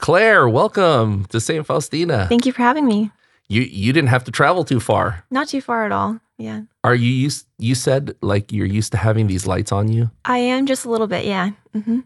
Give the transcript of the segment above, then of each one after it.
Claire, welcome to St. Faustina. Thank you for having me. You you didn't have to travel too far. Not too far at all. Yeah. Are you used you said like you're used to having these lights on you I am just a little bit. Yeah. hmm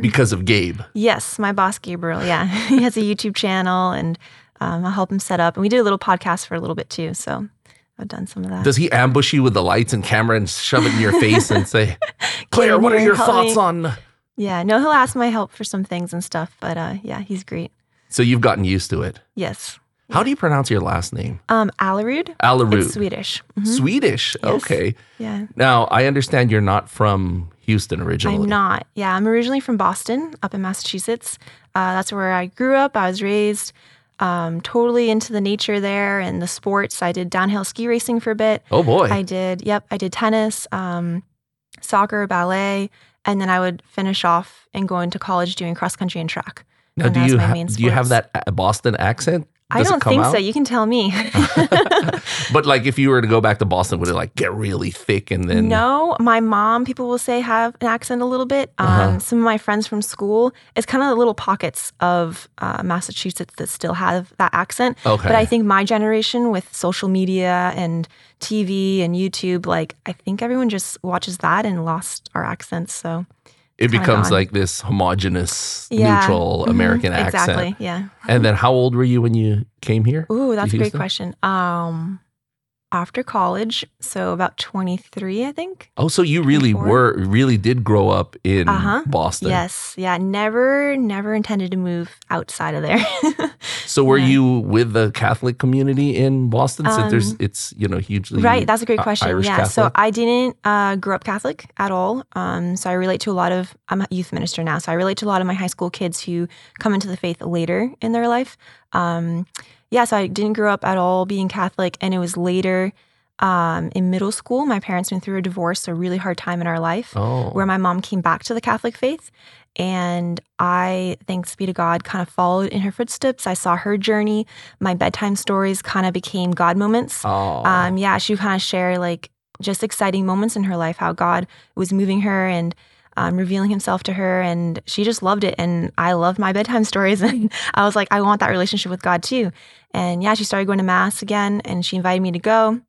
because of Gabe. Yes, my boss Gabriel. Yeah, he has a YouTube channel, and um, I'll help him set up. And we did a little podcast for a little bit too. So I've done some of that. Does he ambush you with the lights and camera and shove it in your face and say, "Claire, what are your thoughts me." on?" Yeah. No, he'll ask my help for some things and stuff. But uh, yeah, he's great. So you've gotten used to it. Yes. How do you pronounce your last name? Um, Alarud. Alarud. It's Swedish. Mhm. Swedish. Yes. Okay. Yeah. Now I understand you're not from Houston originally. I'm not. Yeah, I'm originally from Boston, up in Massachusetts. Uh, that's where I grew up. I was raised um, totally into the nature there and the sports. I did downhill ski racing for a bit. Oh boy. I did, yep, I did tennis, um, soccer, ballet, and then I would finish off and go into college doing cross country and track. now and do that's you my ha- do you have that uh, Boston accent? I Does it don't think out? so. You can tell me. but like if you were to go back to Boston, would it like get really thick and then no, my mom, people will say, have an accent a little bit. Um, Uh-huh. Some of my friends from school, it's kind of the little pockets of uh, Massachusetts that still have that accent. Okay. But I think my generation with social media and TV and YouTube, like, I think everyone just watches that and lost our accents. So, it becomes like this homogenous, yeah. neutral Mhm, American accent. Exactly. Yeah. And then how old were you when you came here? Ooh, that's a great Houston? question. Um, after college, so about 23, I think. Oh, so you really 24? were really did grow up in Uh-huh. Boston. Yes. Yeah. Never, never intended to move outside of there. So were Yeah. you with the Catholic community in Boston? Since there's Um, it's you know hugely right. That's a great question. Irish yeah. So I didn't uh, grow up Catholic at all. Um, so I relate to a lot of, I'm a youth minister now. So I relate to a lot of my high school kids who come into the faith later in their life. Um, yeah. So I didn't grow up at all being Catholic. And it was later um, in middle school. My parents went through a divorce, a really hard time in our life. oh where my mom came back to the Catholic faith. And I, thanks be to God, kind of followed in her footsteps. I saw her journey. My bedtime stories kind of became God moments. oh Um, yeah, she kind of shared like just exciting moments in her life, how God was moving her and um, revealing himself to her. And she just loved it. And I loved my bedtime stories. And I was like, I want that relationship with God too. And yeah, she started going to Mass again and she invited me to go.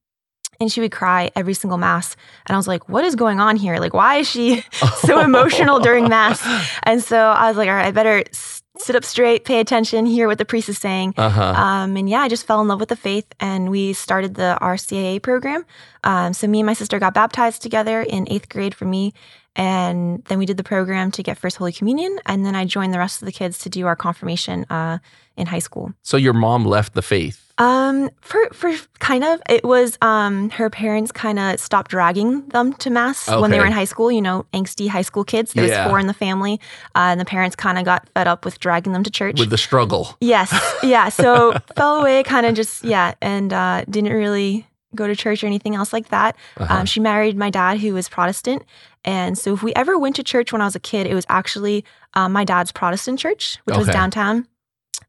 And she would cry every single Mass. And I was like, what is going on here? Like, why is she so emotional during Mass? And so I was like, all right, I better s- sit up straight, pay attention, hear what the priest is saying. uh-huh. Um, and yeah, I just fell in love with the faith, and we started the RCIA program. Um, so me and my sister got baptized together in eighth grade for me, and then we did the program to get First Holy Communion, and then I joined the rest of the kids to do our confirmation uh, in high school. so your mom left the faith. Um, for for kind of, it was um her parents kind of stopped dragging them to mass when they were in high school. You know, angsty high school kids. There Yeah. was four in the family, uh, and the parents kind of got fed up with dragging them to church. With the struggle. Yes. Yeah. So fell away, kind of just, yeah, and uh, didn't really go to church or anything else like that. Uh-huh. Um, she married my dad, who was Protestant. And so if we ever went to church when I was a kid, it was actually um, my dad's Protestant church, which was downtown.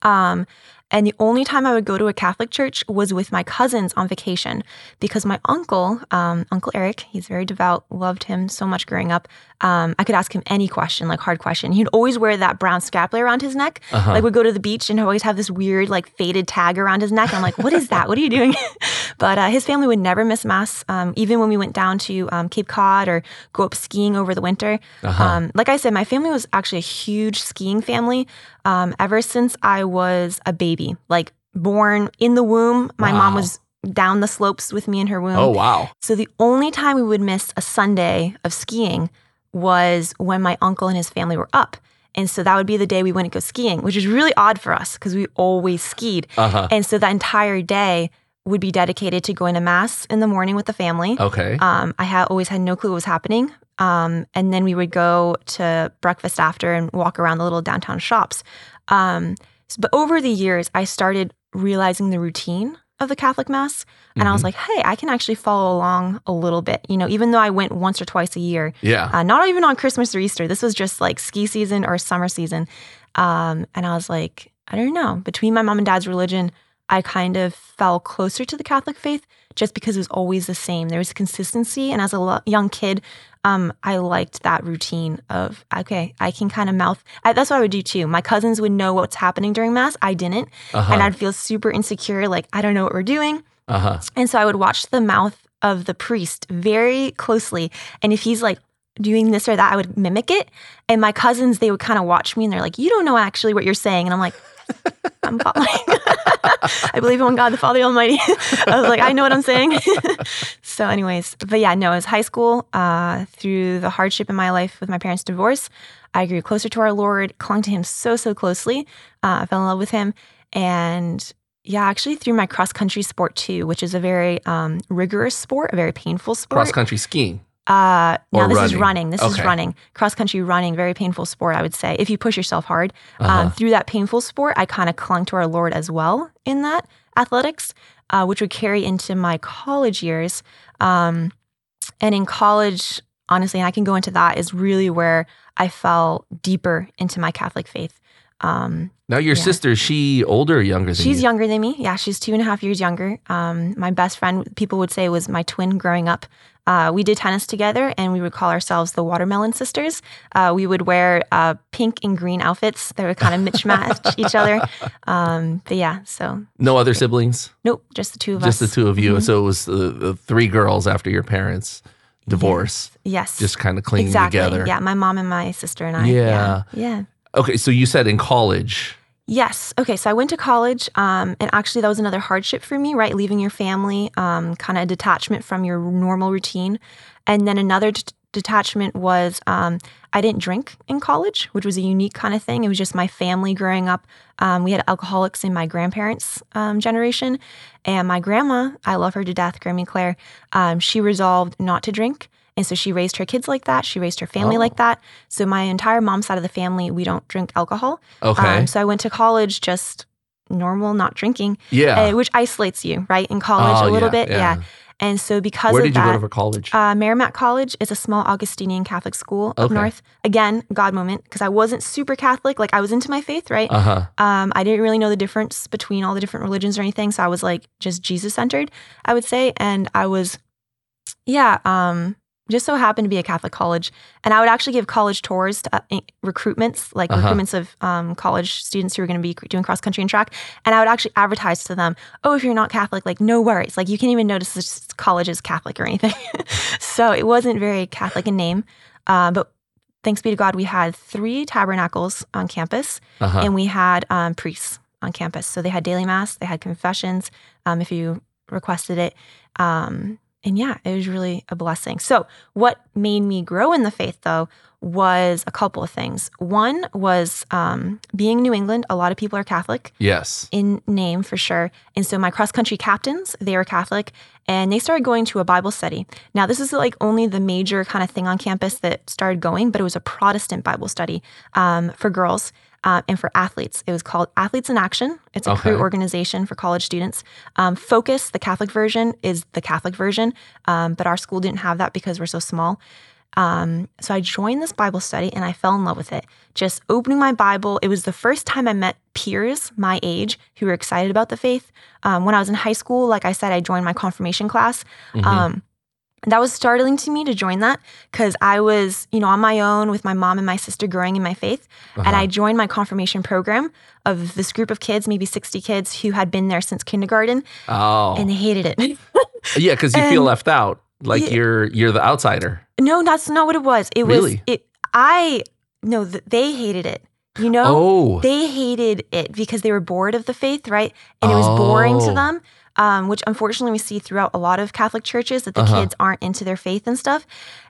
Um, and the only time I would go to a Catholic church was with my cousins on vacation because my uncle, um, Uncle Eric, he's very devout, loved him so much growing up. Um, I could ask him any question, like hard question. He'd always wear that brown scapular around his neck. Uh-huh. Like we'd go to the beach and he'd always have this weird, like faded tag around his neck. I'm like, what is that? What are you doing? but uh, his family would never miss mass, um, even when we went down to um, Cape Cod or go up skiing over the winter. Uh-huh. Um, like I said, my family was actually a huge skiing family um, ever since I was a baby. Like born in the womb, my mom was down the slopes with me in her womb. oh wow. So the only time we would miss a Sunday of skiing was when my uncle and his family were up. And so that would be the day we wouldn't go skiing, which is really odd for us because we always skied. Uh-huh. And so that entire day would be dedicated to going to mass in the morning with the family. Okay. Um, I had always had no clue what was happening. Um, and then we would go to breakfast after and walk around the little downtown shops. Um, but over the years, I started realizing the routine of the Catholic Mass. And I was Mhm. like, hey, I can actually follow along a little bit. You know, even though I went once or twice a year, yeah. uh, not even on Christmas or Easter. This was just like ski season or summer season. Um, and I was like, I don't know. Between my mom and dad's religion, I kind of fell closer to the Catholic faith just because it was always the same. There was consistency. And as a lo- young kid, um, I liked that routine of, okay, I can kind of mouth. I, that's what I would do too. My cousins would know what's happening during Mass. I didn't. Uh-huh. And I'd feel super insecure, like, I don't know what we're doing. uh-huh. And so I would watch the mouth of the priest very closely. And if he's like doing this or that, I would mimic it. And my cousins, they would kind of watch me and they're like, you don't know actually what you're saying. And I'm like, I'm following. I believe in God, the Father Almighty. I was like, I know what I'm saying. so, anyways, but yeah, no, it was high school. Uh, through the hardship in my life with my parents' divorce, I grew closer to our Lord, clung to Him so, so closely. Uh, fell in love with Him. And yeah, actually through my cross country sport too, which is a very um, rigorous sport, a very painful sport. Cross country skiing. Uh, now Or this is running. running. This is running. Cross country running, very painful sport, I would say. If you push yourself hard, Uh-huh. um, through that painful sport, I kind of clung to our Lord as well in that athletics, uh, which would carry into my college years. Um, and in college, honestly, and I can go into that, is really where I fell deeper into my Catholic faith. Um, Now your Yeah. sister, is she older or younger than She's you? younger than me. Yeah, she's two and a half years younger. Um, my best friend, people would say, was my twin growing up. Uh, we did tennis together, and we would call ourselves the Watermelon Sisters. Uh, we would wear uh, pink and green outfits that would kind of mismatch each other. Um, but yeah, so No other siblings? nope, just the two of us. Just the two of you. Mhm. So it was the, the three girls after your parents' divorce, Yes, just kind of clinging exactly. together. Yeah, my mom and my sister and I. Yeah. yeah. yeah. Okay, so you said in college. Yes. Okay. So I went to college, um, and actually that was another hardship for me, right? Leaving your family, um, kind of detachment from your normal routine, and then another d- detachment was um, I didn't drink in college, which was a unique kind of thing. It was just my family growing up. Um, we had alcoholics in my grandparents' um, generation, and my grandma, I love her to death, Grammy Claire. Um, she resolved not to drink. And so she raised her kids like that. She raised her family Oh. like that. So my entire mom's side of the family, we don't drink alcohol. Okay. Um, so I went to college just normal, not drinking, yeah. uh, which isolates you, right? In college, Oh, a little yeah, bit. yeah. Yeah. And so because Where of did you that, go to for college? uh, Merrimack College is a small Augustinian Catholic school up Okay. north. Again, God moment, because I wasn't super Catholic. Like I was into my faith, right? Uh huh. Um, I didn't really know the difference between all the different religions or anything. So I was like just Jesus centered, I would say. And I was, yeah, um, just so happened to be a Catholic college. And I would actually give college tours to uh, recruitments, like Uh-huh. recruitments of um, college students who were going to be doing cross country and track. And I would actually advertise to them, oh, if you're not Catholic, like no worries. Like you can't even notice this college is Catholic or anything. so it wasn't very Catholic in name. Uh, but thanks be to God, we had three tabernacles on campus Uh huh. and we had um, priests on campus. So they had daily mass, they had confessions um, if you requested it. Um, and yeah, it was really a blessing. So, what made me grow in the faith, though, was a couple of things. One was um, being New England, a lot of people are Catholic yes. in name for sure. And so my cross country captains, they were Catholic and they started going to a Bible study. Now, this is like only the major kind of thing on campus that started going, but it was a Protestant Bible study um, for girls. Uh, and for athletes, it was called Athletes in Action. It's a Okay. Cru organization for college students. Um, Focus, the Catholic version, is the Catholic version, um, but our school didn't have that because we're so small. Um, so I joined this Bible study and I fell in love with it. Just opening my Bible, it was the first time I met peers my age who were excited about the faith. Um, when I was in high school, like I said, I joined my confirmation class. Mhm. Um, that was startling to me to join that because I was, you know, on my own with my mom and my sister growing in my faith. And Uh-huh. I joined my confirmation program of this group of kids, maybe 60 kids who had been there since kindergarten oh. and they hated it. yeah, because you feel left out. Like Yeah. you're you're the outsider. No, that's not what it was. It was it. I no, th- they hated it. You know, Oh. they hated it because they were bored of the faith, right? And it was boring to Oh. them. Um, which unfortunately we see throughout a lot of Catholic churches that the Uh-huh. kids aren't into their faith and stuff.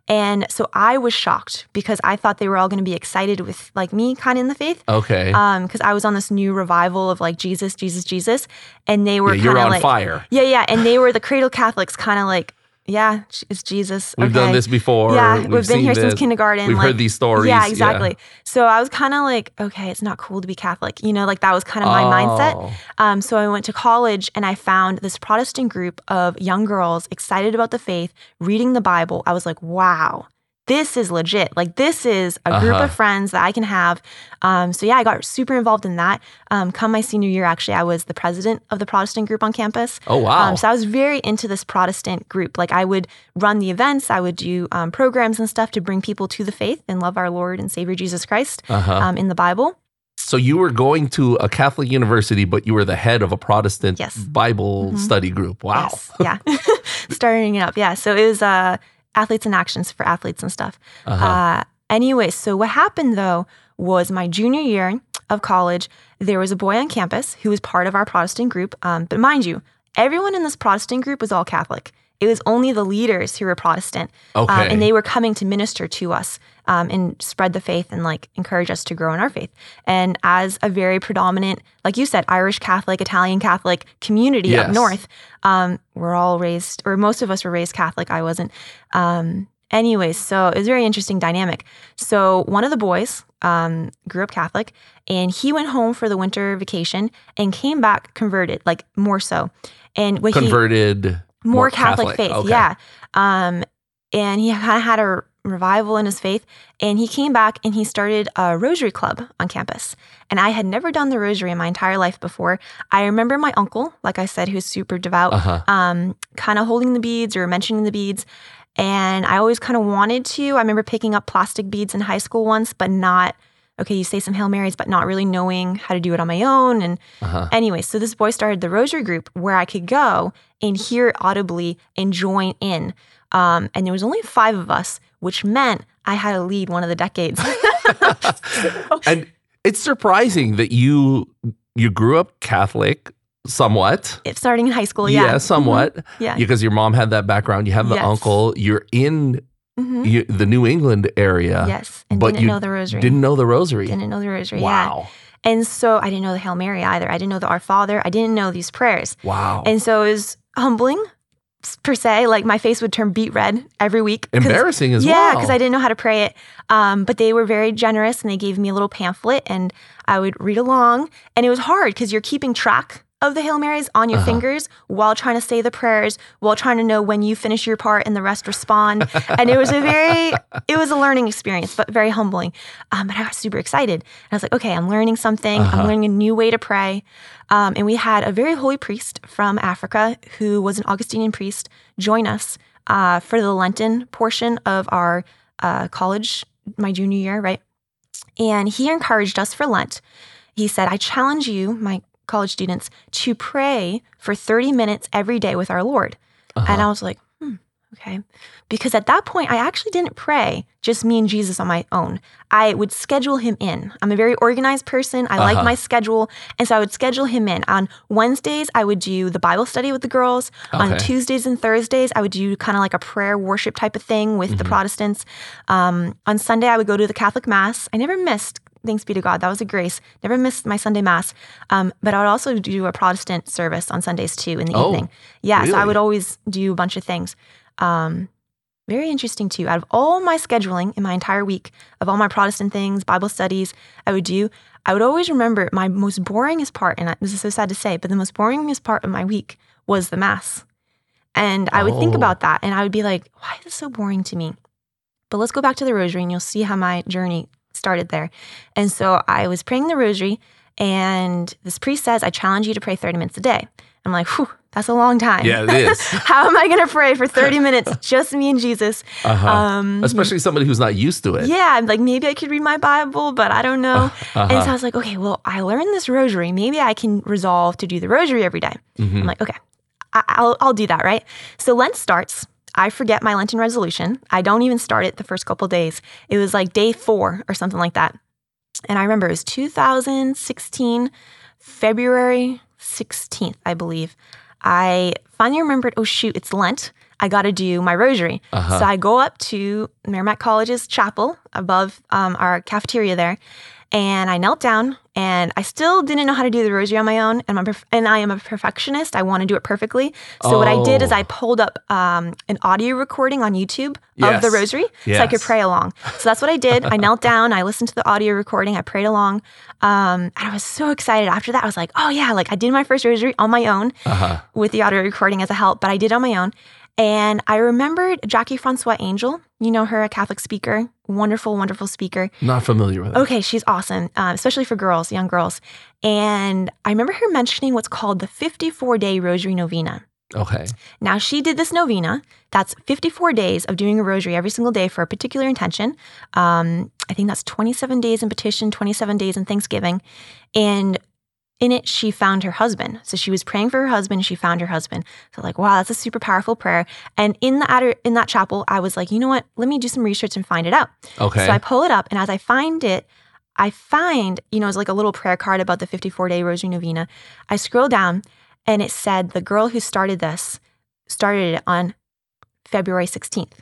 And so I was shocked because I thought they were all going to be excited with like me, kind of in the faith. okay. Um, because I was on this new revival of like Jesus, Jesus, Jesus, and they were yeah, kind of on like, fire. yeah, yeah, and they were the cradle Catholics, kind of like, yeah, it's Jesus. We've done this before. Yeah, we've, been here this. since kindergarten. We've like, heard these stories. Yeah, exactly. So I was kind of like, okay, it's not cool to be Catholic. You know, like that was kind of my mindset. Oh. Um, so I went to college and I found this Protestant group of young girls excited about the faith, reading the Bible. I was like, wow, this is legit. Like this is a group Uh-huh. of friends that I can have. Um, so yeah, I got super involved in that. Um, come my senior year, actually, I was the president of the Protestant group on campus. Oh, wow. Um, so I was very into this Protestant group. Like I would run the events, I would do um, programs and stuff to bring people to the faith and love our Lord and Savior Jesus Christ Uh-huh. um, in the Bible. So you were going to a Catholic university, but you were the head of a Protestant Yes. Bible Mhm. study group. Wow. Yes. Yeah. Starting it up. Yeah. So it was uh, athletes and actions for athletes and stuff. Uh-huh. Uh, anyway, so what happened though was my junior year of college, there was a boy on campus who was part of our Protestant group. Um, but mind you, everyone in this Protestant group was all Catholic. It was only the leaders who were Protestant. okay. Um, and they were coming to minister to us um, and spread the faith and like encourage us to grow in our faith. And as a very predominant, like you said, Irish Catholic, Italian Catholic community Yes. up north, um, we're all raised, or most of us were raised Catholic. I wasn't. Um, anyways, so it was a very interesting dynamic. So one of the boys um, grew up Catholic, and he went home for the winter vacation and came back converted, like more so. And what he Converted. more, Catholic, faith. Okay. Yeah. Um, and he kind of had a revival in his faith. And he came back and he started a rosary club on campus. And I had never done the rosary in my entire life before. I remember my uncle, like I said, who's super devout, Uh-huh. um, kind of holding the beads or mentioning the beads. And I always kind of wanted to. I remember picking up plastic beads in high school once, but not, okay, you say some Hail Marys, but not really knowing how to do it on my own. And Uh-huh. Anyway, so this boy started the rosary group where I could go and hear it audibly and join in. Um, and there was only five of us, which meant I had to lead one of the decades. And it's surprising that you you grew up Catholic somewhat. It's Starting in high school, yeah. Yeah, somewhat. Mhm. Yeah. Because your mom had that background. You have the Yes. uncle. You're in Mhm. you, the New England area. yes. And but didn't you know the rosary. Didn't know the rosary. Didn't know the rosary. Yeah. wow. And so I didn't know the Hail Mary either. I didn't know the Our Father. I didn't know these prayers. Wow. And so it was humbling per se. Like my face would turn beet red every week. Embarrassing as yeah, well. Yeah, because I didn't know how to pray it. Um, but they were very generous and they gave me a little pamphlet and I would read along. And it was hard because you're keeping track of the Hail Marys on your Uh-huh. fingers while trying to say the prayers, while trying to know when you finish your part and the rest respond. and it was a very, it was a learning experience, but very humbling. Um, but I got super excited. And I was like, okay, I'm learning something. Uh-huh. I'm learning a new way to pray. Um, and we had a very holy priest from Africa who was an Augustinian priest join us uh, for the Lenten portion of our uh, college, my junior year, right? And he encouraged us for Lent. He said, I challenge you, my college students, to pray for 30 minutes every day with our Lord. Uh-huh. And I was like, hmm, okay. Because at that point, I actually didn't pray just me and Jesus on my own. I would schedule him in. I'm a very organized person. I like Uh-huh. my schedule. And so I would schedule him in. On Wednesdays, I would do the Bible study with the girls. On Tuesdays and Thursdays, I would do kind of like a prayer worship type of thing with the Mhm. Protestants. Um, on Sunday, I would go to the Catholic Mass. I never missed, thanks be to God, that was a grace. Never missed my Sunday Mass. Um, but I would also do a Protestant service on Sundays too in the Oh, evening. Yeah, so I would always do a bunch of things. Um, very interesting too. Out of all my scheduling in my entire week, of all my Protestant things, Bible studies I would do, I would always remember my most boringest part, and this is so sad to say, but the most boringest part of my week was the Mass. And I would think Oh. about that and I would be like, why is this so boring to me? But let's go back to the rosary and you'll see how my journey started there. And so I was praying the rosary, and this priest says, I challenge you to pray 30 minutes a day. I'm like, whew, that's a long time. Yeah, it is. how am I going to pray for 30 minutes, just me and Jesus? Uh-huh. Um, Especially somebody who's not used to it. yeah, I'm like, maybe I could read my Bible, but I don't know. Uh-huh. And so I was like, okay, well, I learned this rosary. Maybe I can resolve to do the rosary every day. Mhm. I'm like, okay, I- I'll, I'll do that, right? So Lent starts. I forget my Lenten resolution. I don't even start it the first couple days. It was like day four or something like that. And I remember it was 2016, February 16th, I believe. I finally remembered, oh shoot, it's Lent. I got to do my rosary. Uh-huh. So I go up to Merrimack College's chapel above um, our cafeteria there, and I knelt down. And I still didn't know how to do the rosary on my own, and perf- and I am a perfectionist. I want to do it perfectly. So what I did is Oh. I pulled up um, an audio recording on YouTube of Yes. the rosary, so I could pray along. So that's what I did. I knelt down. I listened to the audio recording. I prayed along, um, and I was so excited. After that, I was like, "Oh yeah!" Like I did my first rosary on my own Uh-huh. with the audio recording as a help, but I did on my own. And I remembered Jackie Francois Angel. You know her, a Catholic speaker, wonderful, wonderful speaker. Not familiar with it. Okay, she's awesome, uh, especially for girls, young girls. And I remember her mentioning what's called the 54 day rosary novena. Okay. Now, she did this novena. That's 54 days of doing a rosary every single day for a particular intention. Um, I think that's 27 days in petition, 27 days in Thanksgiving. And in it, she found her husband. So she was praying for her husband. She found her husband. So like, wow, that's a super powerful prayer. And in the adder, in that chapel, I was like, you know what? Let me do some research and find it out. Okay. So I pull it up, and as I find it, I find, you know, it's like a little prayer card about the 54 day Rosary Novena. I scroll down, and it said the girl who started this started it on February 16th.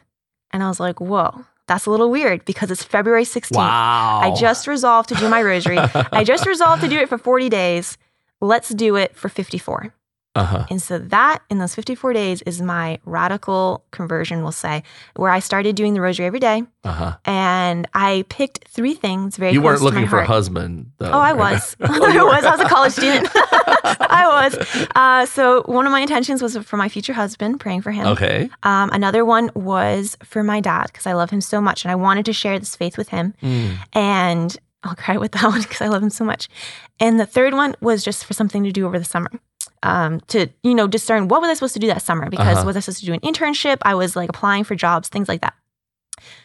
And I was like, whoa, that's a little weird because it's February 16th. wow. I just resolved to do my rosary. I just resolved to do it for 40 days. Let's do it for 54. Uh huh. And so that in those 54 days is my radical conversion, we'll say, where I started doing the rosary every day. Uh huh. And I picked three things very You weren't looking for a husband, though. Oh, I was. Oh, I was. I was a college student. I was. Uh, so one of my intentions was for my future husband, praying for him. Okay. Um, another one was for my dad because I love him so much and I wanted to share this faith with him. Mm. And I'll cry with that one because I love him so much. And the third one was just for something to do over the summer. Um, to you know discern what was I supposed to do that summer because Uh-huh. was I supposed to do an internship? I was like applying for jobs, things like that.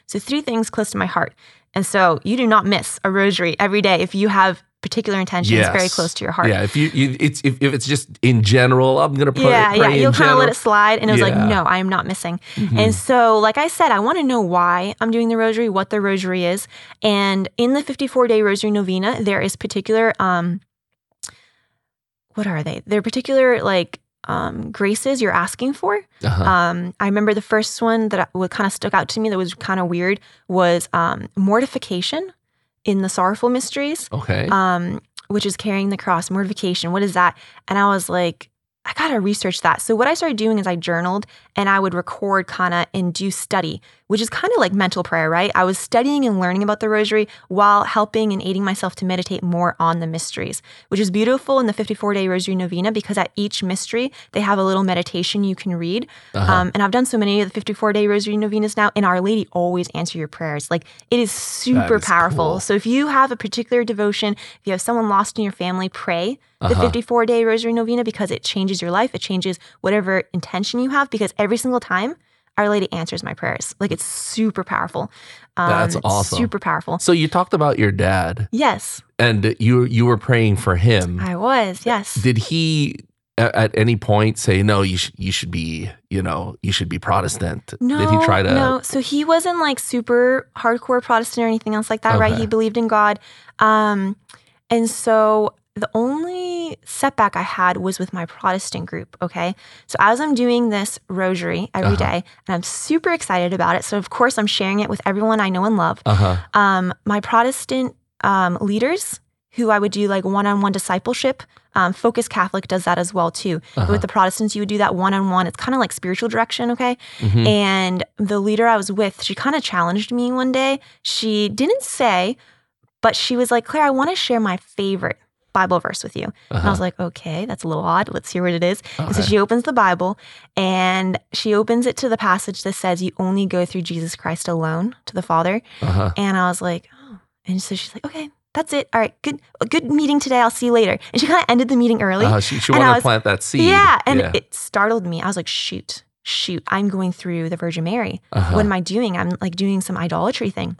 So three things close to my heart, and so you do not miss a rosary every day if you have particular intentions very close to your heart. Yeah. If you, you it's if, if it's just in general, I'm gonna pray. yeah, pray yeah. You'll kind of let it slide, and it was like, no, I am not missing. Mhm. And so, like I said, I want to know why I'm doing the rosary, what the rosary is. And in the 54 day rosary novena, there is particular, um, what are they? They're particular, like, um, graces you're asking for. Uh-huh. Um, I remember the first one that what kind of stuck out to me that was kind of weird was um, mortification in the sorrowful mysteries okay. um, which is carrying the cross, mortification. What is that? And I was like, I gotta research that. So what I started doing is I journaled and I would record kind of and do study, which is kind of like mental prayer, right? I was studying and learning about the rosary while helping and aiding myself to meditate more on the mysteries, which is beautiful in the 54 day rosary novena because at each mystery they have a little meditation you can read. Uh-huh. Um, and I've done so many of the 54 day rosary novenas now, and Our Lady always answer your prayers. Like it is super is powerful. cool. So if you have a particular devotion, if you have someone lost in your family, pray the Uh-huh. 54 day rosary novena because it changes your life. It changes whatever intention you have because every single time Our Lady answers my prayers. Like it's super powerful. Um, That's awesome. Super powerful. so you talked about your dad, Yes, and you you were praying for him. I was. Yes. Did he a- at any point say no? You should you should be you know you should be Protestant. No, Did he try to? No, so he wasn't like super hardcore Protestant or anything else like that, right? He believed in God. Um, and so the only setback I had was with my Protestant group. Okay. So as I'm doing this rosary every Uh-huh. day, and I'm super excited about it. So of course I'm sharing it with everyone I know and love. Uh huh. Um, my Protestant um, leaders who I would do like one-on-one discipleship. Um, Focus Catholic does that as well too. Uh-huh. With the Protestants, you would do that one-on-one. It's kind of like spiritual direction, okay? Mhm. And the leader I was with, she kind of challenged me one day. She didn't say, but she was like, Claire, I want to share my favorite Bible verse with you. And I Uh-huh. was like, okay, that's a little odd. Let's hear what it is. And so she opens the Bible and she opens it to the passage that says, You only go through Jesus Christ alone to the Father. Uh-huh. And I was like, oh. And so she's like, okay, that's it. All right, good, good meeting today. I'll see you later. And she kind of ended the meeting early. Uh-huh. She, she wanted to plant that seed. Yeah, and yeah. it startled me. I was like, shoot, shoot, I'm going through the Virgin Mary. Uh-huh. What am I doing? I'm like doing some idolatry thing.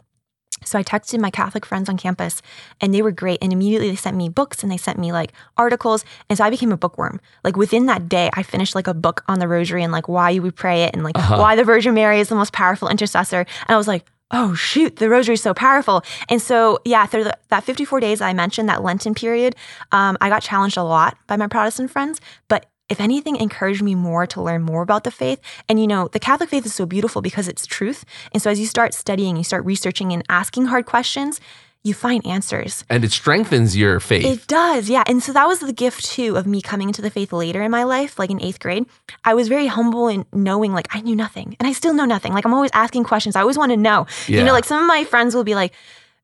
So I texted my Catholic friends on campus and they were great. And immediately they sent me books and they sent me like articles. And so I became a bookworm. Like within that day, I finished like a book on the rosary and like why we pray it and like Uh-huh. why the Virgin Mary is the most powerful intercessor. And I was like, oh shoot, the rosary is so powerful. And so, yeah, through the, that 54 days I mentioned, that Lenten period, um, I got challenged a lot by my Protestant friends. But if anything, encouraged me more to learn more about the faith. And you know, the Catholic faith is so beautiful because it's truth. And so as you start studying, you start researching and asking hard questions, you find answers. and it strengthens your faith. It does, yeah. And so that was the gift too of me coming into the faith later in my life, like in eighth grade. I was very humble in knowing like I knew nothing and I still know nothing. Like I'm always asking questions. I always want to know. You know, like some of my friends will be like,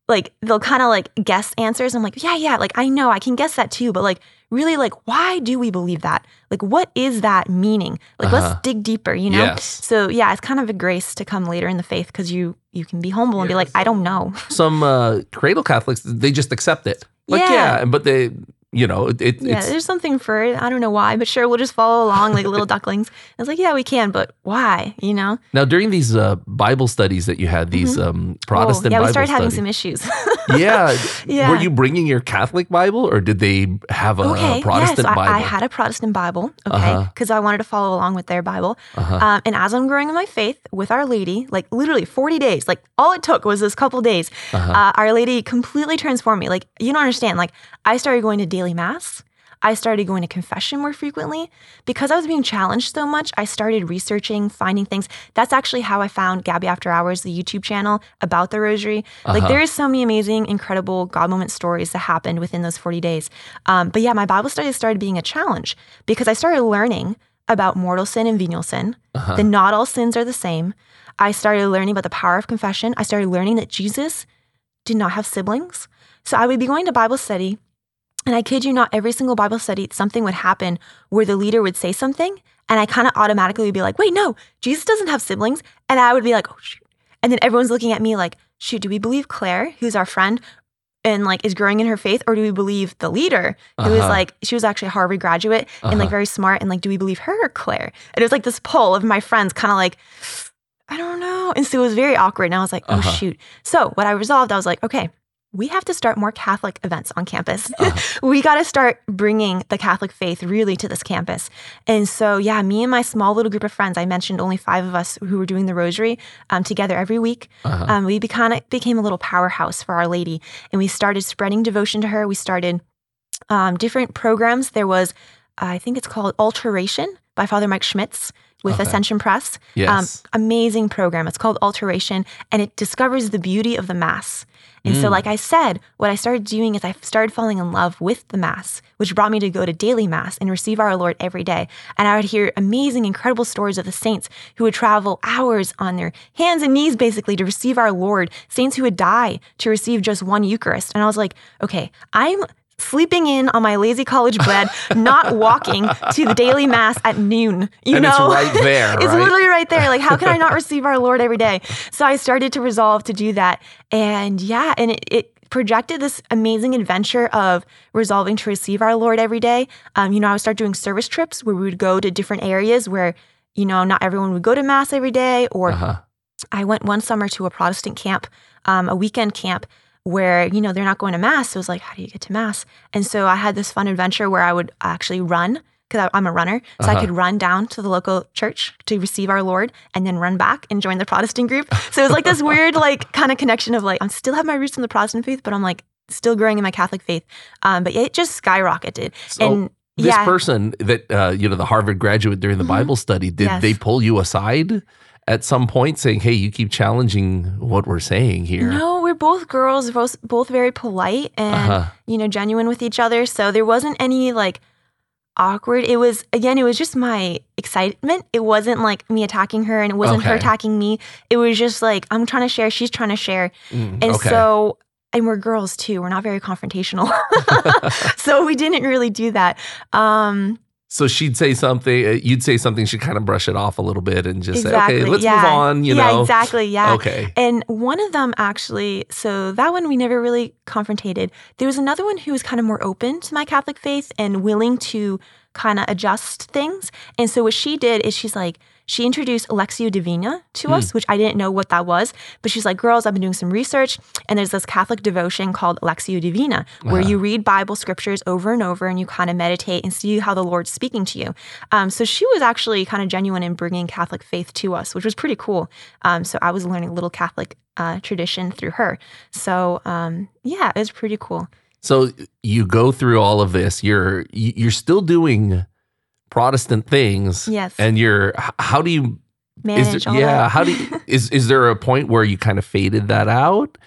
like they'll kind of like guess answers. I'm like, yeah, yeah, like I know I can guess that too, but like really like why do we believe that? Like what is that meaning? Like Uh-huh. let's dig deeper, you know? Yes. So yeah, it's kind of a grace to come later in the faith because you you can be humble and be like, I don't know. Some uh, cradle Catholics, they just accept it. Like, Yeah. yeah, but they, you know, it, it, Yeah, there's something for it. I don't know why, but sure, we'll just follow along like little ducklings. I was like, yeah, we can, but why? You know? now during these uh, Bible studies that you had, these um, Protestant Oh, yeah, Bible we started having some issues. yeah. Yeah. Were you bringing your Catholic Bible or did they have a, okay, Protestant yes, Bible? I, I had a Protestant Bible, okay, Uh-huh. because I wanted to follow along with their Bible. uh-huh. Um, and as I'm growing in my faith with Our Lady, like literally 40 days, like all it took was this couple days, Uh-huh. uh, Our Lady completely transformed me. Like, you don't understand. Like, I started going to daily mass. I started going to confession more frequently. Because I was being challenged so much, I started researching, finding things. That's actually how I found Gabi After Hours, the YouTube channel about the rosary. Like, Uh-huh. there is so many amazing, incredible God moment stories that happened within those 40 days. Um, but yeah, my Bible study started being a challenge because I started learning about mortal sin and venial sin, Uh-huh. that not all sins are the same. I started learning about the power of confession. I started learning that Jesus did not have siblings. So I would be going to Bible study, and I kid you not, every single Bible study, something would happen where the leader would say something, and I kind of automatically would be like, wait, no, Jesus doesn't have siblings. And I would be like, oh, shoot. And then everyone's looking at me like, shoot, do we believe Claire, who's our friend, and like is growing in her faith, or do we believe the leader, who is Uh-huh. like, she was actually a Harvard graduate and like Uh-huh. very smart, and like, do we believe her or Claire? And it was like this poll of my friends, kind of like, I don't know. And so it was very awkward. And I was like, oh, Uh-huh. shoot. So what I resolved, I was like, okay, we have to start more Catholic events on campus. Uh-huh. we got to start bringing the Catholic faith really to this campus. And so, yeah, me and my small little group of friends, I mentioned only five of us who were doing the rosary um, together every week. Uh-huh. Um, we became, became a little powerhouse for Our Lady. And we started spreading devotion to her. We started um, different programs. There was, I think it's called Altaration by Father Mike Schmitz with Okay. Ascension Press. Um, yes. amazing program. It's called Altaration, and it discovers the beauty of the Mass. And so, Mm. like I said, what I started doing is I started falling in love with the Mass, which brought me to go to daily Mass and receive our Lord every day. And I would hear amazing, incredible stories of the saints who would travel hours on their hands and knees, basically, to receive our Lord, saints who would die to receive just one Eucharist. And I was like, okay, I'm sleeping in on my lazy college bed, not walking to the daily mass at noon. You And know, it's right there, it's right? literally right there. Like, how can I not receive our Lord every day? So I started to resolve to do that, and yeah, and it. it projected this amazing adventure of resolving to receive our Lord every day. Um, you know, I would start doing service trips where we would go to different areas where, you know, not everyone would go to mass every day, or Uh-huh. I went one summer to a Protestant camp, um, a weekend camp where, you know, they're not going to mass. So it was like, how do you get to mass? And so I had this fun adventure where I would actually run because I'm a runner. So I Uh-huh. could run down to the local church to receive our Lord and then run back and join the Protestant group. So it was like this weird, like, kind of connection of like, I still have my roots in the Protestant faith, but I'm like still growing in my Catholic faith. Um, but it just skyrocketed. So and this yeah. person that uh, you know the Harvard graduate during the Mhm. Bible study did Yes. they pull you aside at some point saying, "Hey, you keep challenging what we're saying here." No, we're both girls, both both very polite and Uh-huh. you know genuine with each other. So there wasn't any like awkward. It was again, it was just my excitement. It wasn't like me attacking her, and it wasn't her attacking me. It was just like I'm trying to share, she's trying to share, Mm, and okay. so. And we're girls too. We're not very confrontational, so we didn't really do that. Um, So she'd say something, uh, you'd say something, she'd kind of brush it off a little bit and just exactly. say, "Okay, let's yeah. move on." You yeah, know, exactly. Yeah. okay, And one of them actually, so that one we never really confronted. There was another one who was kind of more open to my Catholic faith and willing to kind of adjust things. And so what she did is she's like, she introduced Lectio Divina to Hmm. us, which I didn't know what that was. But she's like, girls, I've been doing some research, and there's this Catholic devotion called Lectio Divina, where Uh-huh. you read Bible scriptures over and over and you kind of meditate and see how the Lord's speaking to you. Um, so she was actually kind of genuine in bringing Catholic faith to us, which was pretty cool. Um, so I was learning a little Catholic uh, tradition through her. So um, yeah, it was pretty cool. So you go through all of this. You're you're still doing Protestant things, Yes. and you're how do you Manage there, yeah that. how do you, is is there a point where you kind of faded that out?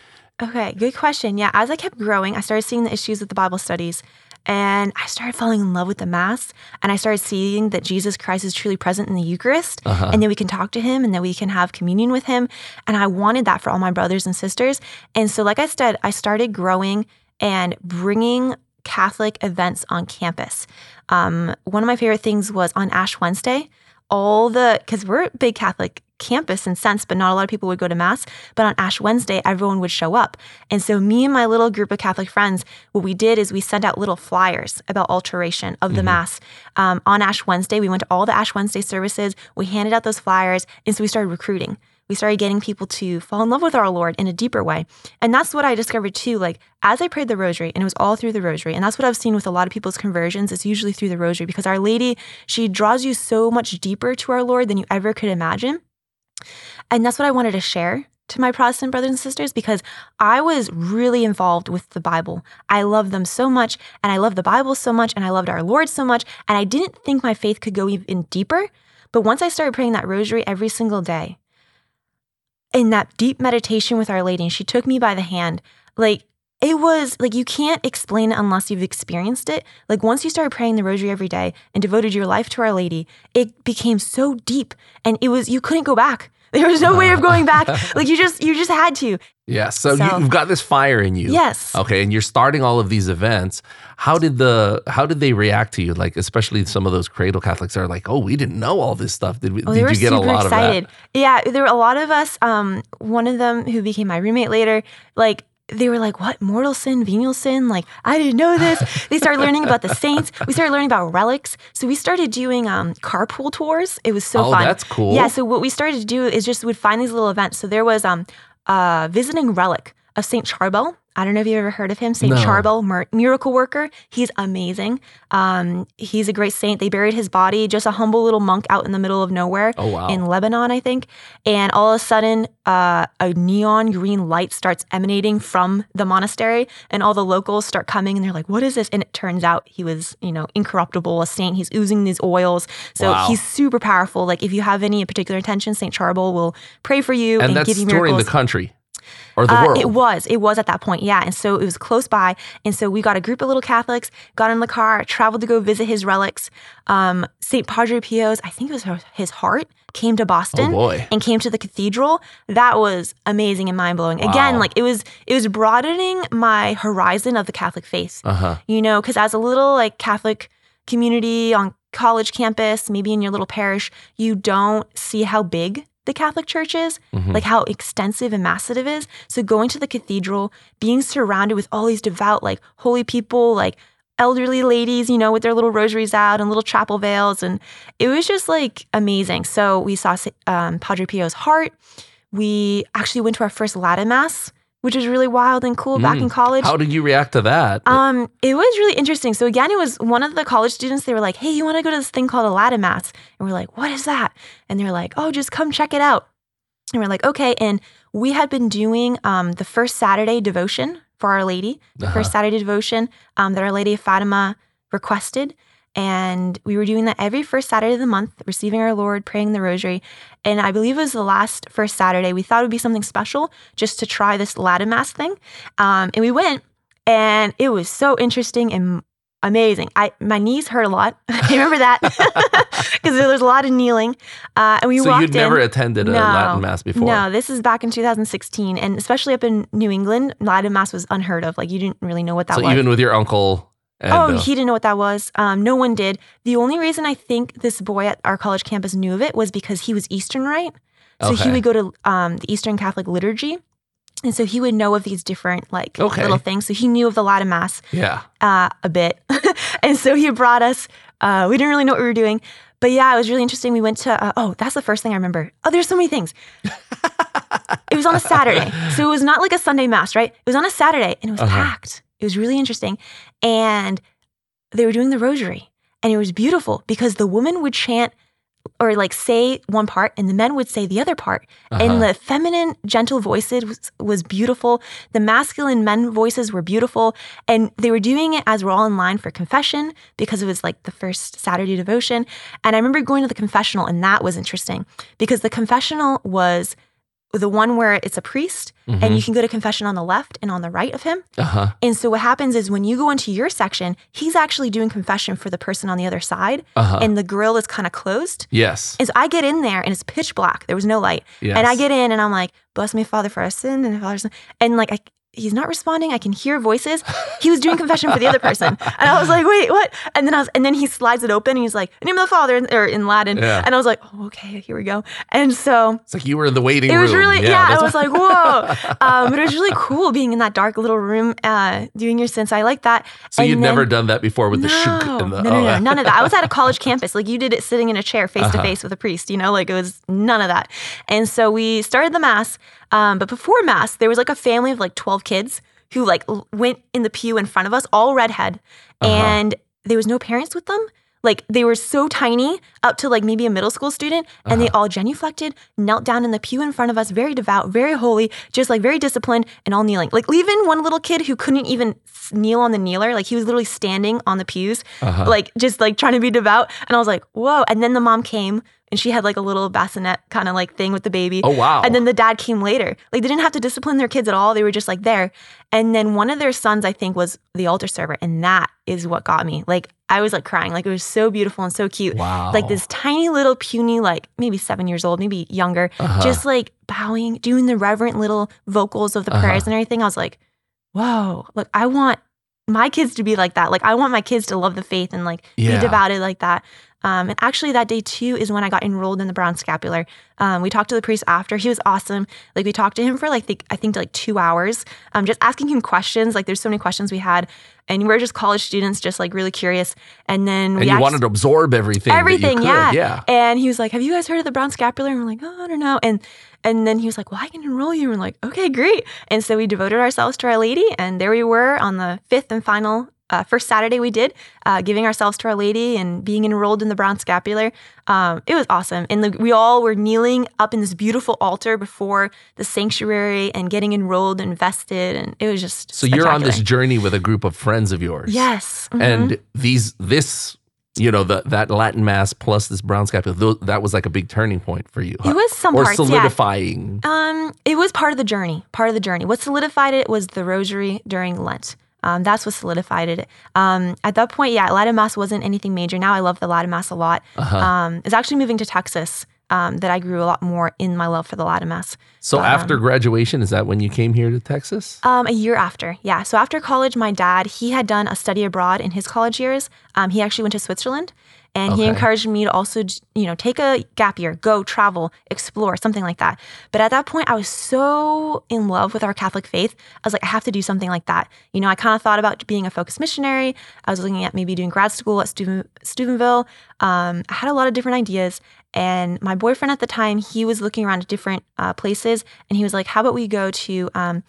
Okay, good question. Yeah, as I kept growing, I started seeing the issues with the Bible studies. And I started falling in love with the Mass. And I started seeing that Jesus Christ is truly present in the Eucharist Uh-huh. and that we can talk to him and that we can have communion with him. And I wanted that for all my brothers and sisters. And so, like I said, I started growing and bringing Catholic events on campus. Um, one of my favorite things was on Ash Wednesday. All the, because we're a big Catholic campus in sense, but not a lot of people would go to Mass. But on Ash Wednesday, everyone would show up. And so, me and my little group of Catholic friends, what we did is we sent out little flyers about Altaration of the Mass. Um, on Ash Wednesday, we went to all the Ash Wednesday services, we handed out those flyers, and so we started recruiting we started getting people to fall in love with our Lord in a deeper way. And that's what I discovered too. Like, as I prayed the rosary, and it was all through the rosary, and that's what I've seen with a lot of people's conversions, it's usually through the rosary because Our Lady, she draws you so much deeper to our Lord than you ever could imagine. And that's what I wanted to share to my Protestant brothers and sisters because I was really involved with the Bible. I love them so much, and I love the Bible so much, and I loved our Lord so much, and I didn't think my faith could go even deeper. But once I started praying that rosary every single day, in that deep meditation with Our Lady, and she took me by the hand, like it was like you can't explain it unless you've experienced it. Like once you started praying the rosary every day and devoted your life to Our Lady, it became so deep and it was you couldn't go back. There was no way of going back. like you just you just had to. Yeah. So, So- you, you've got this fire in you. Yes. Okay, and you're starting all of these events. How did the how did they react to you? Like especially some of those cradle Catholics are like, oh, we didn't know all this stuff. Did we? Oh, they did were you get a lot excited. of Yeah, there were a lot of us. Um, one of them who became my roommate later, like they were like, "What mortal sin, venial sin?" Like I didn't know this. they started learning about the saints. We started learning about relics. So we started doing um, carpool tours. It was so Oh, fun. that's cool. Yeah. So what we started to do is just would find these little events. So there was um, a visiting relic of Saint Charbel. I don't know if you've ever heard of him, Saint No. Charbel, mir- miracle worker. He's amazing. Um, he's a great saint. They buried his body, just a humble little monk out in the middle of nowhere Oh, wow. in Lebanon, I think. And all of a sudden, uh, a neon green light starts emanating from the monastery, and all the locals start coming, and they're like, "What is this?" And it turns out he was, you know, incorruptible, a saint. He's oozing these oils, so Wow. he's super powerful. Like if you have any particular intention, Saint Charbel will pray for you and, And give you miracles. the country or the Uh, world. It was. It was at that point. Yeah. And so it was close by. And so we got a group of little Catholics, got in the car, traveled to go visit his relics. Um, St. Padre Pio's, I think it was his heart, came to Boston oh and came to the cathedral. That was amazing and mind blowing. Again, like it was, it was broadening my horizon of the Catholic faith. Uh huh. You know, because as a little like Catholic community on college campus, maybe in your little parish, you don't see how big the Catholic Church is, Mhm. like how extensive and massive it is. So going to the cathedral, being surrounded with all these devout, like holy people, like elderly ladies, you know, with their little rosaries out and little chapel veils, and it was just like amazing. So we saw um, Padre Pio's heart. We actually went to our first Latin Mass, which was really wild and cool back Mm. in college. How did you react to that? Um, it was really interesting. So again, it was one of the college students. They were like, "Hey, you want to go to this thing called a Latin Mass?" And we're like, "What is that?" And they're like, "Oh, just come check it out." And we're like, "Okay." And we had been doing um, the first Saturday devotion for Our Lady, the Uh-huh. first Saturday devotion um, that Our Lady of Fatima requested. And we were doing that every first Saturday of the month, receiving our Lord, praying the rosary. And I believe it was the last first Saturday. We thought it would be something special just to try this Latin Mass thing. Um, and we went, and it was so interesting and amazing. I my knees hurt a lot. I remember that because there was a lot of kneeling. Uh, and we so walked you'd never in. attended a No. Latin mass before. No, this is back in 2016, and especially up in New England, Latin Mass was unheard of. Like you didn't really know what that so was. even with your uncle. And, oh, uh, he didn't know what that was. Um, no one did. The only reason I think this boy at our college campus knew of it was because he was Eastern Rite. So Okay. he would go to um, the Eastern Catholic liturgy. And so he would know of these different like Okay. little things. So he knew of the Latin Mass yeah. uh, a bit. and so he brought us, uh, we didn't really know what we were doing. But yeah, it was really interesting. We went to, uh, oh, that's the first thing I remember. Oh, there's so many things. it was on a Saturday. So it was not like a Sunday Mass, right? It was on a Saturday and it was Uh-huh. packed. It was really interesting. And they were doing the rosary. And it was beautiful because the woman would chant or like say one part and the men would say the other part. Uh-huh. And the feminine, gentle voices was, was beautiful. The masculine men voices were beautiful. And they were doing it as we're all in line for confession because it was like the first Saturday devotion. And I remember going to the confessional, and that was interesting because the confessional was the one where it's a priest Mhm. and you can go to confession on the left and on the right of him. uh-huh. And so what happens is when you go into your section, he's actually doing confession for the person on the other side, Uh-huh. and the grill is kind of closed. yes. And so I get in there and it's pitch black. There was no light. yes. And I get in and I'm like, bless me, Father, for our sin and Father, sin. and like I, he's not responding. I can hear voices. He was doing confession for the other person, and I was like, wait, what? And then I was, and then he slides it open and he's like, name of the Father, in- or in Latin. Yeah. And I was like, oh, okay, here we go. And so It's like you were in the waiting it room. was really, yeah, I was like, whoa. um, but it was really cool being in that dark little room, uh, doing your sins. I like that. so you'd And never done that before with the no, shook and the no, no, oh, no, none of that. I was at a college campus. Like you did it sitting in a chair face to Uh-huh. face with a priest, you know, like it was none of that. And so we started the mass. Um, but before mass, there was like a family of like 12 kids who like l- went in the pew in front of us, all redhead. Uh-huh. And there was no parents with them. Like they were so tiny, up to like maybe a middle school student, and they Uh-huh. all genuflected, knelt down in the pew in front of us, very devout, very holy, just like very disciplined, and all kneeling. Like even one little kid who couldn't even kneel on the kneeler, like he was literally standing on the pews, Uh-huh. like just like trying to be devout. And I was like, whoa. And then the mom came and she had like a little bassinet kind of like thing with the baby. oh wow. And then the dad came later. Like they didn't have to discipline their kids at all. They were just like there. And then one of their sons, I think, was the altar server. And that is what got me. Like I was like crying. Like it was so beautiful and so cute. wow. Like this tiny little puny, like maybe seven years old, maybe younger, Uh-huh. just like bowing, doing the reverent little vocals of the Uh-huh. prayers and everything. I was like, whoa, look, I want my kids to be like that. Like I want my kids to love the faith and like Yeah. be devoted like that. Um, and actually, that day too is when I got enrolled in the Brown Scapular. Um, we talked to the priest after. He was awesome. Like we talked to him for like the, I think like two hours, um, just asking him questions. Like there's so many questions we had, and we're just college students, just like really curious. And then and we you wanted to absorb everything. everything, yeah. Yeah. And he was like, "Have you guys heard of the Brown Scapular?" And we're like, "Oh, I don't know." And and then he was like, "Well, I can enroll you." And we're like, "Okay, great." And so we devoted ourselves to Our Lady, and there we were on the fifth and final. Uh, first Saturday we did, uh, giving ourselves to Our Lady and being enrolled in the Brown Scapular. Um, it was awesome, and we all were kneeling up in this beautiful altar before the sanctuary and getting enrolled and vested, and it was just So you're on this journey with a group of friends of yours. yes, mhm. And these this you know the that Latin mass plus this brown scapular that was like a big turning point for you. it was some or parts, yeah. solidifying. Um, it was part of the journey. Part of the journey. What solidified it was the rosary during Lent. Um, that's what solidified it. Um, at that point, yeah, Latin Mass wasn't anything major. Now I love the Latin Mass a lot. Uh-huh. Um, it's actually moving to Texas um, that I grew a lot more in my love for the Latin Mass. so but, after um, graduation, is that when you came here to Texas? Um, a year after, yeah. So after college, my dad he had done a study abroad in his college years. Um, he actually went to Switzerland, and he encouraged me to also, you know, take a gap year, go travel, explore, something like that. But at that point, I was so in love with our Catholic faith. I was like, I have to do something like that. You know, I kind of thought about being a focused missionary. I was looking at maybe doing grad school at Steuben, Steubenville. Um, I had a lot of different ideas. And my boyfriend at the time, he was looking around at different uh, places, and he was like, "How about we go to um,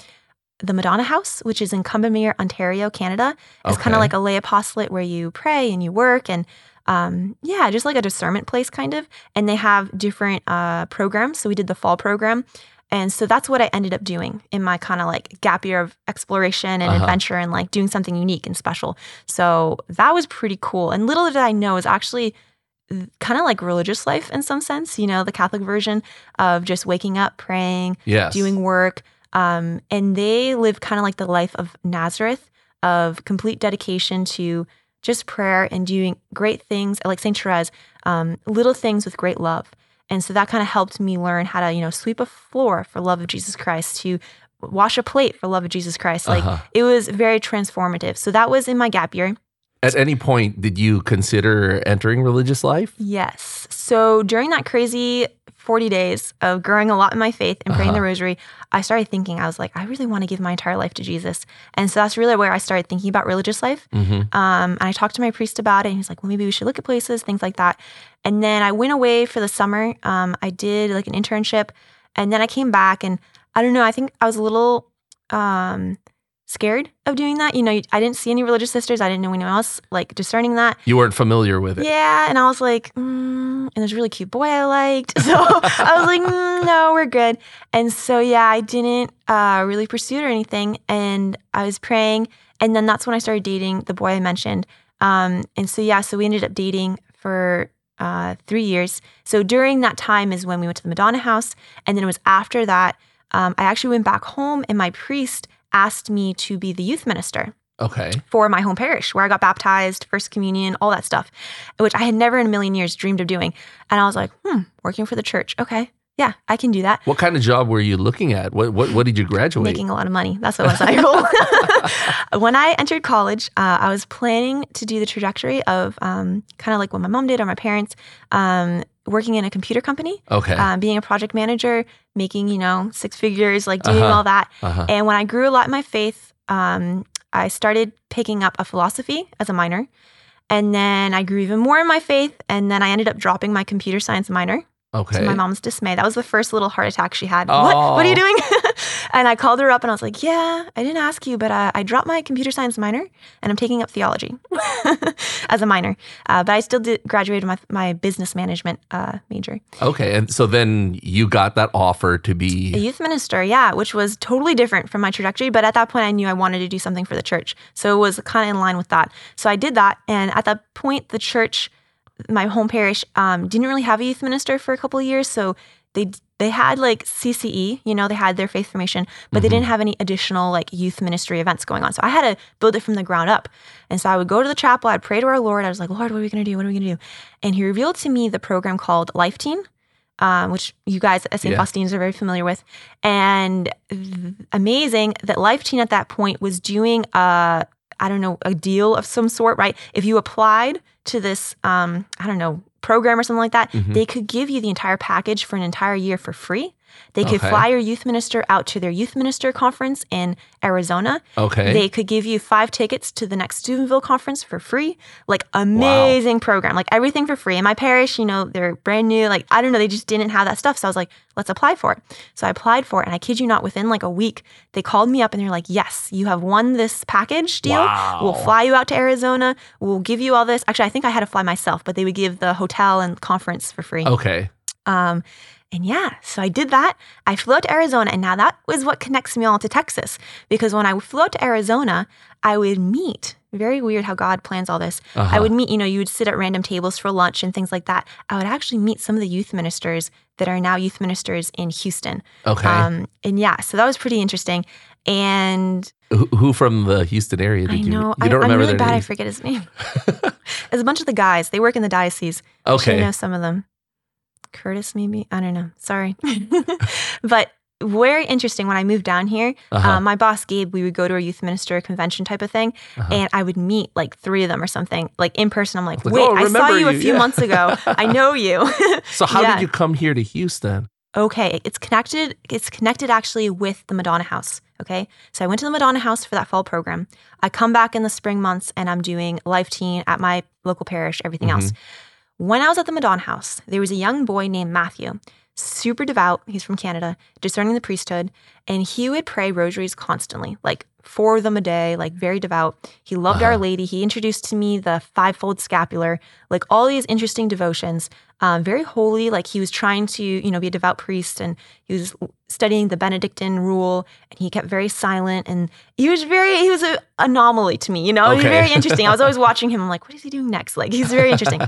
the Madonna House, which is in Combermere, Ontario, Canada. It's kind of like a lay apostolate where you pray and you work and um, yeah, just like a discernment place kind of. And they have different uh, programs. So we did the fall program. And so that's what I ended up doing in my kind of like gap year of exploration and Uh-huh. adventure and like doing something unique and special. So that was pretty cool. And little did I know is actually kind of like religious life in some sense, you know, the Catholic version of just waking up, praying, yes. doing work. Um, and they live kind of like the life of Nazareth, of complete dedication to just prayer and doing great things, like Saint Therese, um, little things with great love. And so that kind of helped me learn how to, you know, sweep a floor for love of Jesus Christ, to wash a plate for love of Jesus Christ. Like Uh-huh. it was very transformative. So that was in my gap year. At any point, did you consider entering religious life? Yes. So during that crazy 40 days of growing a lot in my faith and praying the Uh-huh. rosary, I started thinking, I was like, I really want to give my entire life to Jesus. And so that's really where I started thinking about religious life. Mm-hmm. Um, and I talked to my priest about it, and he's like, well, maybe we should look at places, things like that. And then I went away for the summer. Um, I did like an internship, and then I came back, and I don't know, I think I was a little um, scared of doing that. You know, I didn't see any religious sisters, I didn't know anyone else like discerning that. You weren't familiar with it. Yeah, and I was like, mm, and there's a really cute boy I liked, so I was like, mm, no, we're good. And so yeah, I didn't uh, really pursue it or anything, and I was praying, and then that's when I started dating the boy I mentioned. Um, and so yeah, so we ended up dating for uh, three years. So during that time is when we went to the Madonna House, and then it was after that um, I actually went back home, and my priest asked me to be the youth minister Okay. for my home parish where I got baptized, first communion, all that stuff, which I had never in a million years dreamed of doing. And I was like, hmm, working for the church. Okay. Yeah, I can do that. What kind of job were you looking at? What what what did you graduate? Making a lot of money. That's what was my goal. when I entered college, uh, I was planning to do the trajectory of um, kind of like what my mom did or my parents, um, working in a computer company, okay. um, being a project manager, making, you know, six figures, like doing Uh-huh. all that. uh-huh. And when I grew a lot in my faith, um, I started picking up a philosophy as a minor. And then I grew even more in my faith. And then I ended up dropping my computer science minor Okay. to my mom's dismay. That was the first little heart attack she had. What? What are you Oh. doing? and I called her up and I was like, Yeah, I didn't ask you, but uh, I dropped my computer science minor and I'm taking up theology as a minor. Uh, but I still did graduated my, my business management uh, major. Okay. And so then you got that offer to be A youth minister, yeah, which was totally different from my trajectory. But at that point, I knew I wanted to do something for the church. So it was kind of in line with that. So I did that. And at that point, the church, my home parish, um, didn't really have a youth minister for a couple of years. So they they had like CCE, you know, they had their faith formation, but they Mhm. didn't have any additional like youth ministry events going on. So I had to build it from the ground up. And so I would go to the chapel, I'd pray to our Lord. I was like, Lord, what are we going to do? What are we going to do? And he revealed to me the program called Life Teen, um, which you guys at St. Yeah. Faustine's are very familiar with. And th- amazing that Life Teen at that point was doing a, I don't know, a deal of some sort, right? If you applied to this, um, I don't know, program or something like that, Mhm. they could give you the entire package for an entire year for free. They could Okay. fly your youth minister out to their youth minister conference in Arizona. okay. They could give you five tickets to the next Steubenville conference for free. Like amazing program, like everything for free. In my parish, you know, they're brand new. Like I don't know, they just didn't have that stuff. So I was like, let's apply for it. So I applied for it, and I kid you not, within like a week, they called me up and they're like, yes, you have won this package deal. We'll fly you out to Arizona. We'll give you all this. Actually, I think I had to fly myself, but they would give the hotel and conference for free. okay. Um, and yeah, so I did that. I flew out to Arizona, and now that was what connects me all to Texas. Because when I flew out to Arizona, I would meet. Very weird how God plans all this. Uh-huh. I would meet, you know, you would sit at random tables for lunch and things like that. I would actually meet some of the youth ministers that are now youth ministers in Houston. Okay. Um, and yeah, so that was pretty interesting. And who, who from the Houston area did I you know You I, don't I'm remember really their bad. I forget his name. It's a bunch of the guys. They work in the diocese. Okay. I know some of them. Curtis, maybe. I don't know. Sorry. but very interesting when I moved down here. Uh-huh. Um, my boss, Gabe, we would go to a youth minister convention type of thing, Uh-huh. and I would meet like three of them or something, like in person. I'm like, Like, wait, "Oh, I saw remember you a few yeah." months ago. I know you. so how yeah. did you come here to Houston? okay, it's connected. It's connected actually with the Madonna House. Okay, so I went to the Madonna House for that fall program. I come back in the spring months, and I'm doing Life Teen at my local parish. Everything else. When I was at the Madonna House, there was a young boy named Matthew, super devout. He's from Canada, discerning the priesthood, and he would pray rosaries constantly, like four of them a day, like very devout. He loved Our Uh-huh. Lady. He introduced to me the fivefold scapular, like all these interesting devotions. Um, very holy, like he was trying to, you know, be a devout priest, and he was studying the Benedictine rule, and he kept very silent, and he was very, he was an anomaly to me, you know, he was very interesting. I was always watching him. I'm like, what is he doing next? Like he's very interesting.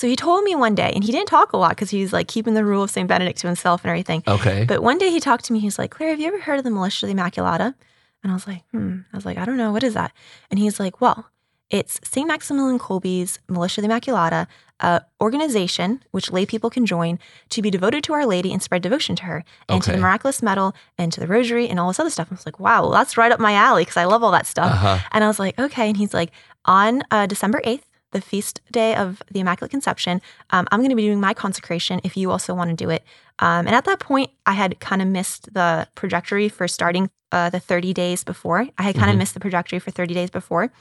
So he told me one day, and he didn't talk a lot because he's like keeping the rule of St. Benedict to himself and everything. Okay. But one day he talked to me. He's like, Claire, have you ever heard of the Militia of the Immaculata? And I was like, hmm. I was like, I don't know. What is that? And he's like, well, it's St. Maximilian Kolbe's Militia of the Immaculata, a organization which lay people can join to be devoted to Our Lady and spread devotion to her and to the miraculous medal and to the rosary and all this other stuff. I was like, wow, well, that's right up my alley because I love all that stuff. uh-huh. And I was like, okay. And he's like, on uh, December 8th, the feast day of the Immaculate Conception, um, I'm going to be doing my consecration if you also want to do it. Um, and at that point, I had kind of missed the trajectory for starting uh, the 30 days before. I had kind of Mhm. missed the trajectory for 30 days before.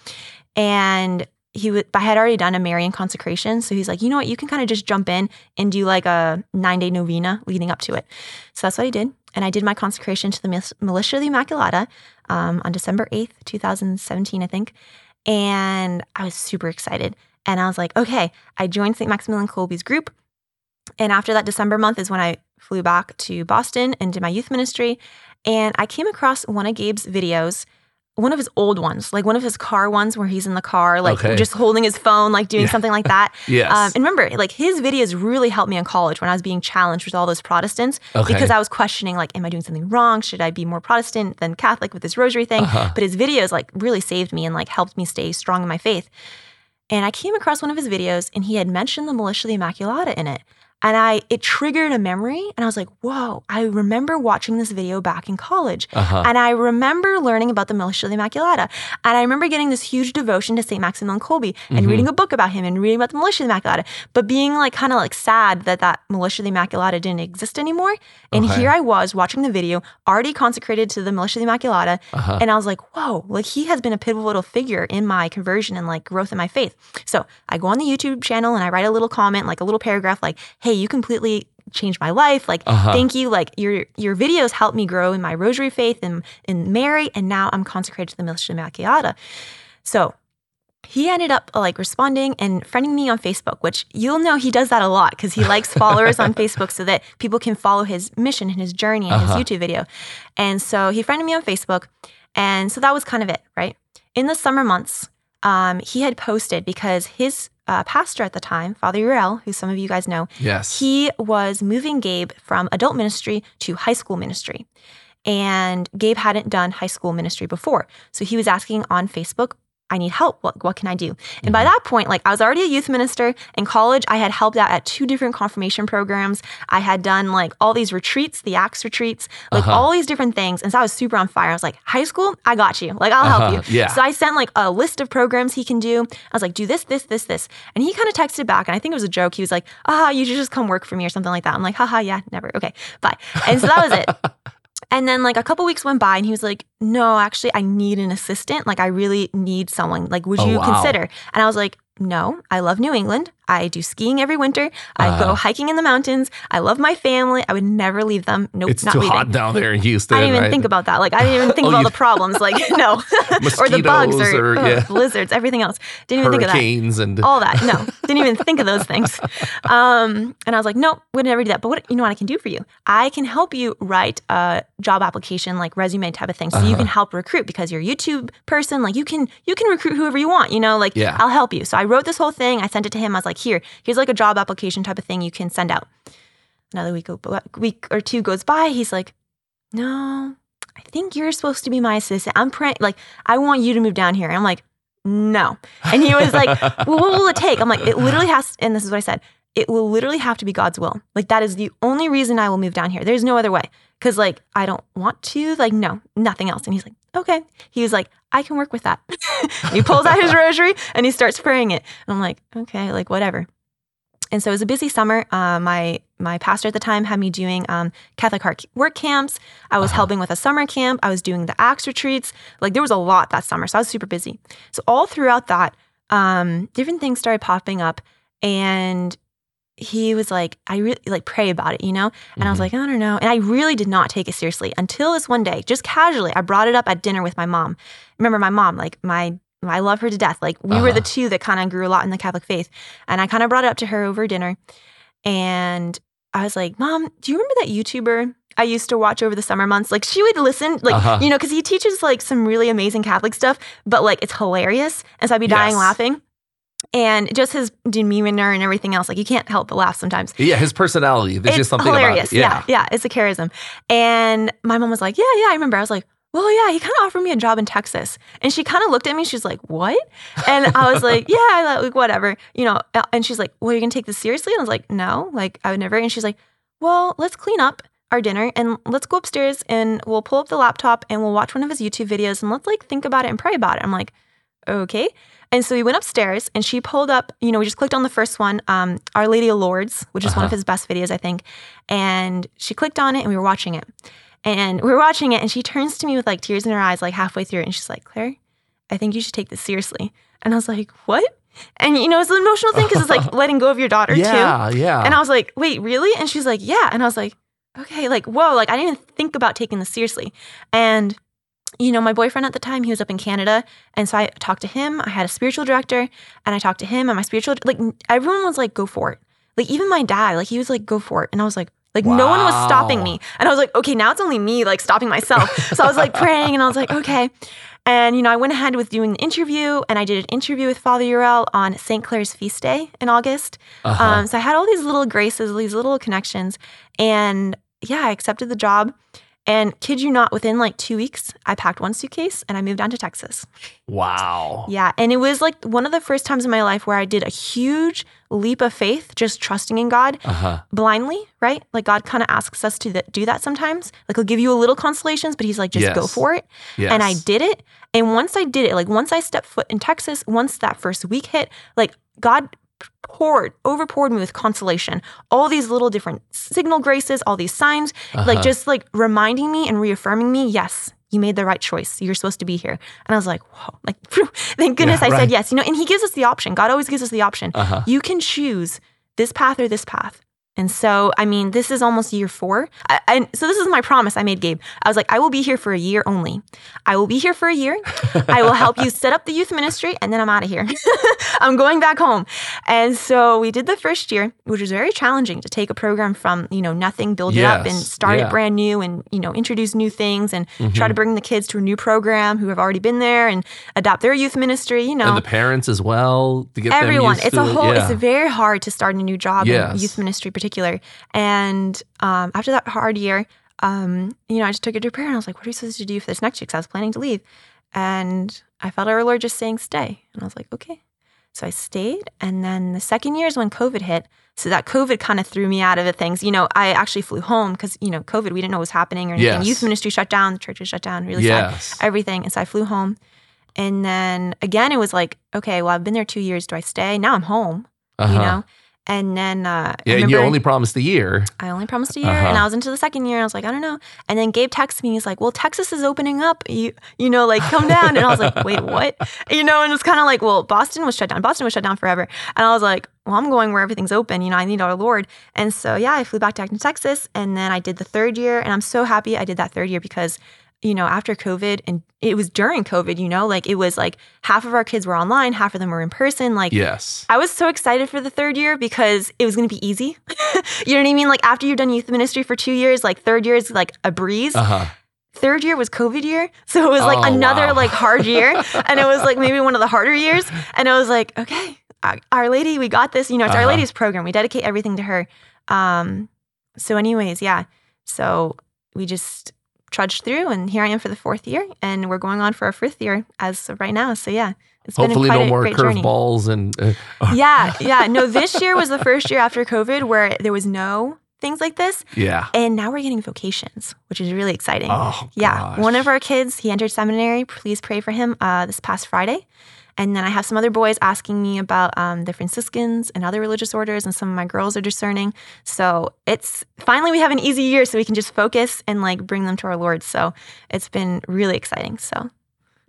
And he would, I had already done a Marian consecration. So he's like, you know what? You can kind of just jump in and do like a nine day novena leading up to it. So that's what I did. And I did my consecration to the Militia of the Immaculata um, on December 8th, 2017, I think. And I was super excited. And I was like, okay, I joined St. Maximilian Kolbe's group. And after that December month is when I flew back to Boston and did my youth ministry. And I came across one of Gabe's videos one of his old ones, like one of his car ones where he's in the car, like Okay. just holding his phone, like doing Yeah. something like that. Yes. Um, and remember, like his videos really helped me in college when I was being challenged with all those Protestants Okay. because I was questioning, like, am I doing something wrong? Should I be more Protestant than Catholic with this rosary thing? Uh-huh. But his videos like really saved me and like helped me stay strong in my faith. And I came across one of his videos and he had mentioned the Militia of the Immaculata in it. And I it triggered a memory and I was like, whoa, I remember watching this video back in college. Uh-huh. And I remember learning about the Militia of the Immaculata. And I remember getting this huge devotion to St. Maximilian Kolbe and Mhm. reading a book about him and reading about the Militia of the Immaculata, but being like kind of like sad that that Militia of the Immaculata didn't exist anymore. And Okay. here I was watching the video, already consecrated to the Militia of the Immaculata. Uh-huh. And I was like, whoa, like he has been a pivotal figure in my conversion and like growth in my faith. So I go on the YouTube channel and I write a little comment, like a little paragraph, like, hey, you completely changed my life. Like, Uh-huh. thank you. Like your your videos helped me grow in my rosary faith and in Mary. And now I'm consecrated to the Militia Immaculata. So he ended up like responding and friending me on Facebook, which you'll know he does that a lot because he likes followers on Facebook so that people can follow his mission and his journey and Uh-huh. his YouTube video. And so he friended me on Facebook. And so that was kind of it, right? In the summer months, um, he had posted because his uh, pastor at the time, Father Uriel, who some of you guys know, yes. he was moving Gabe from adult ministry to high school ministry. And Gabe hadn't done high school ministry before. So he was asking on Facebook, I need help. What, what can I do? And by that point, like I was already a youth minister in college. I had helped out at two different confirmation programs. I had done like all these retreats, the Acts retreats, like Uh-huh. all these different things. And so I was super on fire. I was like, high school, I got you. Like I'll Uh-huh, help you. yeah. So I sent like a list of programs he can do. I was like, do this, this, this, this. And he kind of texted back. And I think it was a joke. He was like, ah, you should just come work for me or something like that. I'm like, haha, yeah, never. Okay, bye. And so that was it. And then like a couple weeks went by and he was like, no, actually, I need an assistant. Like, I really need someone. Like, would Oh, you wow. consider? And I was like, no, I love New England. I do skiing every winter. I Uh-huh. go hiking in the mountains. I love my family. I would never leave them. Nope, it's not too leaving. hot down there in Houston. I didn't even right? think about that. Like I didn't even think Oh, of all you- the problems. Like no, or the bugs or, or, yeah. blizzards, everything else. Didn't even think of that. hurricanes and All that. No, didn't even think of those things. Um, and I was like, nope, would never do that. But what you know what I can do for you? I can help you write a job application, like resume type of thing, so you Uh-huh. can help recruit because you're a YouTube person. Like you can you can recruit whoever you want. You know, like Yeah. I'll help you. So I wrote this whole thing. I sent it to him. I was like, here, here's like a job application type of thing you can send out. Another week, week or two goes by. He's like, no, I think you're supposed to be my assistant. I'm praying, like, I want you to move down here. And I'm like, no. And he was like, well, what will it take? I'm like, it literally has, and this is what I said, it will literally have to be God's will. Like, that is the only reason I will move down here. There's no other way. Cause like, I don't want to, like, no, nothing else. And he's like, okay. He was like, I can work with that. he pulls out his rosary and he starts praying it. And I'm like, okay, like, whatever. And so it was a busy summer. Uh, my my pastor at the time had me doing um, Catholic heart work camps. I was Uh-huh. helping with a summer camp. I was doing the Acts retreats. Like there was a lot that summer, so I was super busy. So all throughout that, um, different things started popping up, and he was like, "I really like pray about it," you know. And I was Mhm. like, "I don't know." And I really did not take it seriously until this one day, just casually, I brought it up at dinner with my mom. Remember my mom, like my I love her to death. Like we were the Uh-huh. two that kind of grew a lot in the Catholic faith. And I kind of brought it up to her over dinner. And I was like, Mom, do you remember that YouTuber I used to watch over the summer months? Like she would listen, like, Uh-huh. you know, because he teaches like some really amazing Catholic stuff, but like it's hilarious. And so I'd be dying Yes. laughing. And just his demeanor and everything else, like you can't help but laugh sometimes yeah, his personality. There's it's just something hilarious. about it. Yeah. yeah, it's a charism. And my mom was like, "Yeah, yeah, I remember." I was like, "Well, yeah, he kind of offered me a job in Texas." And she kind of looked at me. She's like, "What?" And I was like, "Yeah, like whatever, you know." uh, And she's like, "Well, you're gonna take this seriously?" And I was like, "No, like I would never." And she's like, "Well, let's clean up." Our dinner and let's go upstairs and we'll pull up the laptop and we'll watch one of his YouTube videos and let's like think about it and pray about it. I'm like, okay. And so we went upstairs and she pulled up, you know, we just clicked on the first one, um, Our Lady of Lourdes, which is one of Uh-huh. his best videos, I think. And she clicked on it and we were watching it. And we were watching it and she turns to me with like tears in her eyes, like halfway through it. And she's like, Claire, I think you should take this seriously. And I was like, what? And you know, it's an emotional thing because it's like letting go of your daughter too. Yeah, yeah. And I was like, wait, really? And she's like, yeah. And I was like, okay, like, whoa, like I didn't even think about taking this seriously. And, you know, my boyfriend at the time, he was up in Canada. And so I talked to him. I had a spiritual director and I talked to him and my spiritual, like, everyone was like, go for it. Like, even my dad, like, he was like, go for it. And I was like, like, no one was stopping me. And I was like, okay, now it's only me, like, stopping myself. so I was like praying and I was like, okay. And, you know, I went ahead with doing the interview and I did an interview with Father Uriel on St. Clare's feast day in August. Uh-huh. Um, so I had all these little graces, these little connections. And yeah, I accepted the job. And kid you not, within like two weeks, I packed one suitcase and I moved down to Texas. wow. Yeah. And it was like one of the first times in my life where I did a huge leap of faith, just trusting in God Uh-huh. blindly, right? Like God kind of asks us to th- do that sometimes. Like he'll give you a little consolations, but he's like, just go for it. Yes. And I did it. And once I did it, like once I stepped foot in Texas, once that first week hit, like God poured, overpoured me with consolation. All these little different signal graces, all these signs, like Uh-huh. just like reminding me and reaffirming me, yes, you made the right choice. You're supposed to be here. And I was like, whoa, like, thank goodness Yeah, I right. said yes. You know, and he gives us the option. God always gives us the option. Uh-huh. You can choose this path or this path. And so, I mean, this is almost year four. I, and so, this is my promise I made Gabe. I was like, I will be here for a year only. I will be here for a year. I will help you set up the youth ministry, and then I'm out of here. I'm going back home. And so, we did the first year, which was very challenging to take a program from, you know, nothing, build it up, and start yeah. it brand new and, you know, introduce new things and try Mm-hmm. to bring the kids to a new program who have already been there and adopt their youth ministry, you know And the parents as well to get them everyone it's a it. whole Yeah. it's very hard to start a new job Yes. in youth ministry particular and um, after that hard year um, you know i just took it to prayer and i was like what are we supposed to do for this next year because i was planning to leave and i felt our lord just saying stay and i was like okay so i stayed and then the second year is when covid hit so that covid kind of threw me out of the things you know i actually flew home because you know covid we didn't know what was happening or anything Yes. youth ministry shut down the church was shut down really sad yes. everything. And so I flew home. And then again, it was like, okay, well, I've been there two years. Do I stay? Now I'm home, Uh-huh. you know? And then uh, Yeah, and you only promised a year. I only promised a year, Uh-huh. and I was into the second year. And I was like, I don't know. And then Gabe texts me. He's like, "Well, Texas is opening up. You, you know, like come down." And I was like, "Wait, what?" You know, and it's kind of like, well, Boston was shut down. Boston was shut down forever, and I was like, "Well, I'm going where everything's open. You know, I need our Lord." And so, yeah, I flew back to Acton, Texas, and then I did the third year, and I'm so happy I did that third year because. You know, after COVID, and it was during COVID, you know, like it was like half of our kids were online, half of them were in person. Like, Yes. I was so excited for the third year because it was going to be easy. you know what I mean? Like after you've done youth ministry for two years, like third year is like a breeze. Uh-huh. Third year was COVID year. So it was like Oh, another wow. like hard year. and it was like maybe one of the harder years. And I was like, okay, Our- Our Lady, we got this. You know, it's Our Uh-huh. Lady's program. We dedicate everything to her. Um, so anyways, yeah. So we just trudged through and here I am for the fourth year and we're going on for our fifth year as of right now. So yeah, it's Hopefully, no a more curveballs and. Uh, yeah, yeah. No, this year was the first year after COVID where there was no things like this. yeah. And now we're getting vocations, which is really exciting. Oh, yeah. gosh. One of our kids, he entered seminary. Please pray for him uh, this past Friday. And then I have some other boys asking me about um, the Franciscans and other religious orders, and some of my girls are discerning. So it's finally we have an easy year, so we can just focus and like bring them to our Lord. So it's been really exciting. So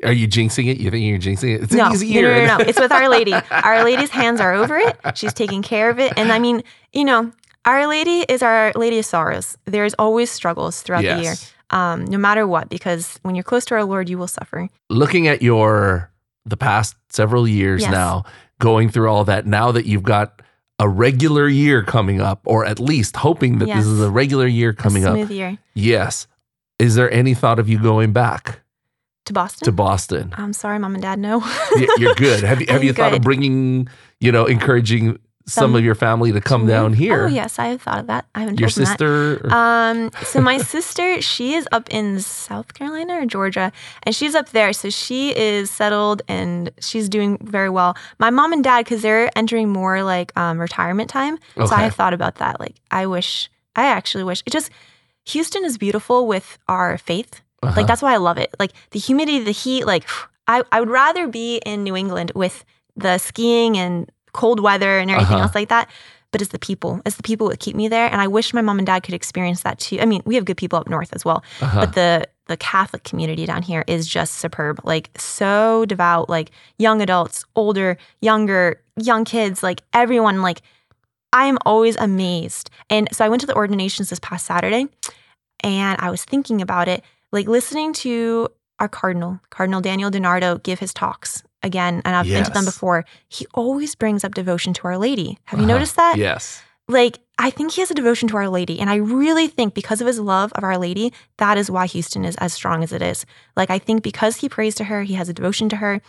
Are you jinxing it? You think you're jinxing it? It's no, an easy no, year. no, no, no. It's with Our Lady. Our Lady's hands are over it. She's taking care of it. And I mean, you know, Our Lady is Our Lady of Sorrows. There's always struggles throughout the year, um, no matter what, because when you're close to our Lord, you will suffer. Looking at your the past several years Yes. now, going through all that, now that you've got a regular year coming up, or at least hoping that Yes. this is a regular year coming up. Smooth year Yes. Is there any thought of you going back to Boston. to Boston? I'm sorry, mom and dad. No. You're good. Have you have I'm you thought of bringing, you know, encouraging some, Some of your family to come down here? Oh yes, I have thought of that. I haven't Your them that. sister? Um, so my sister, she is up in South Carolina or Georgia, and she's up there. So she is settled and she's doing very well. My mom and dad, because they're entering more like um, retirement time, so I have thought about that. Like, I wish, I actually wish it just. Houston is beautiful with our faith. Uh-huh. Like that's why I love it. Like the humidity, the heat. Like I, I would rather be in New England with the skiing and cold weather and everything Uh-huh. else like that. But it's the people. It's the people that keep me there. And I wish my mom and dad could experience that too. I mean, we have good people up north as well. Uh-huh. But the the Catholic community down here is just superb. Like so devout, like young adults, older, younger, young kids, like everyone, like I am always amazed. And so I went to the ordinations this past Saturday and I was thinking about it, like listening to our cardinal, Cardinal Daniel DiNardo, give his talks again. And I've been to them before. He always brings up devotion to Our Lady. Have you Uh-huh. noticed that? Yes. like I think he has a devotion to Our Lady. And I really think because of his love of Our Lady, that is why Houston is as strong as it is. Like I think because he prays to her, he has a devotion to her,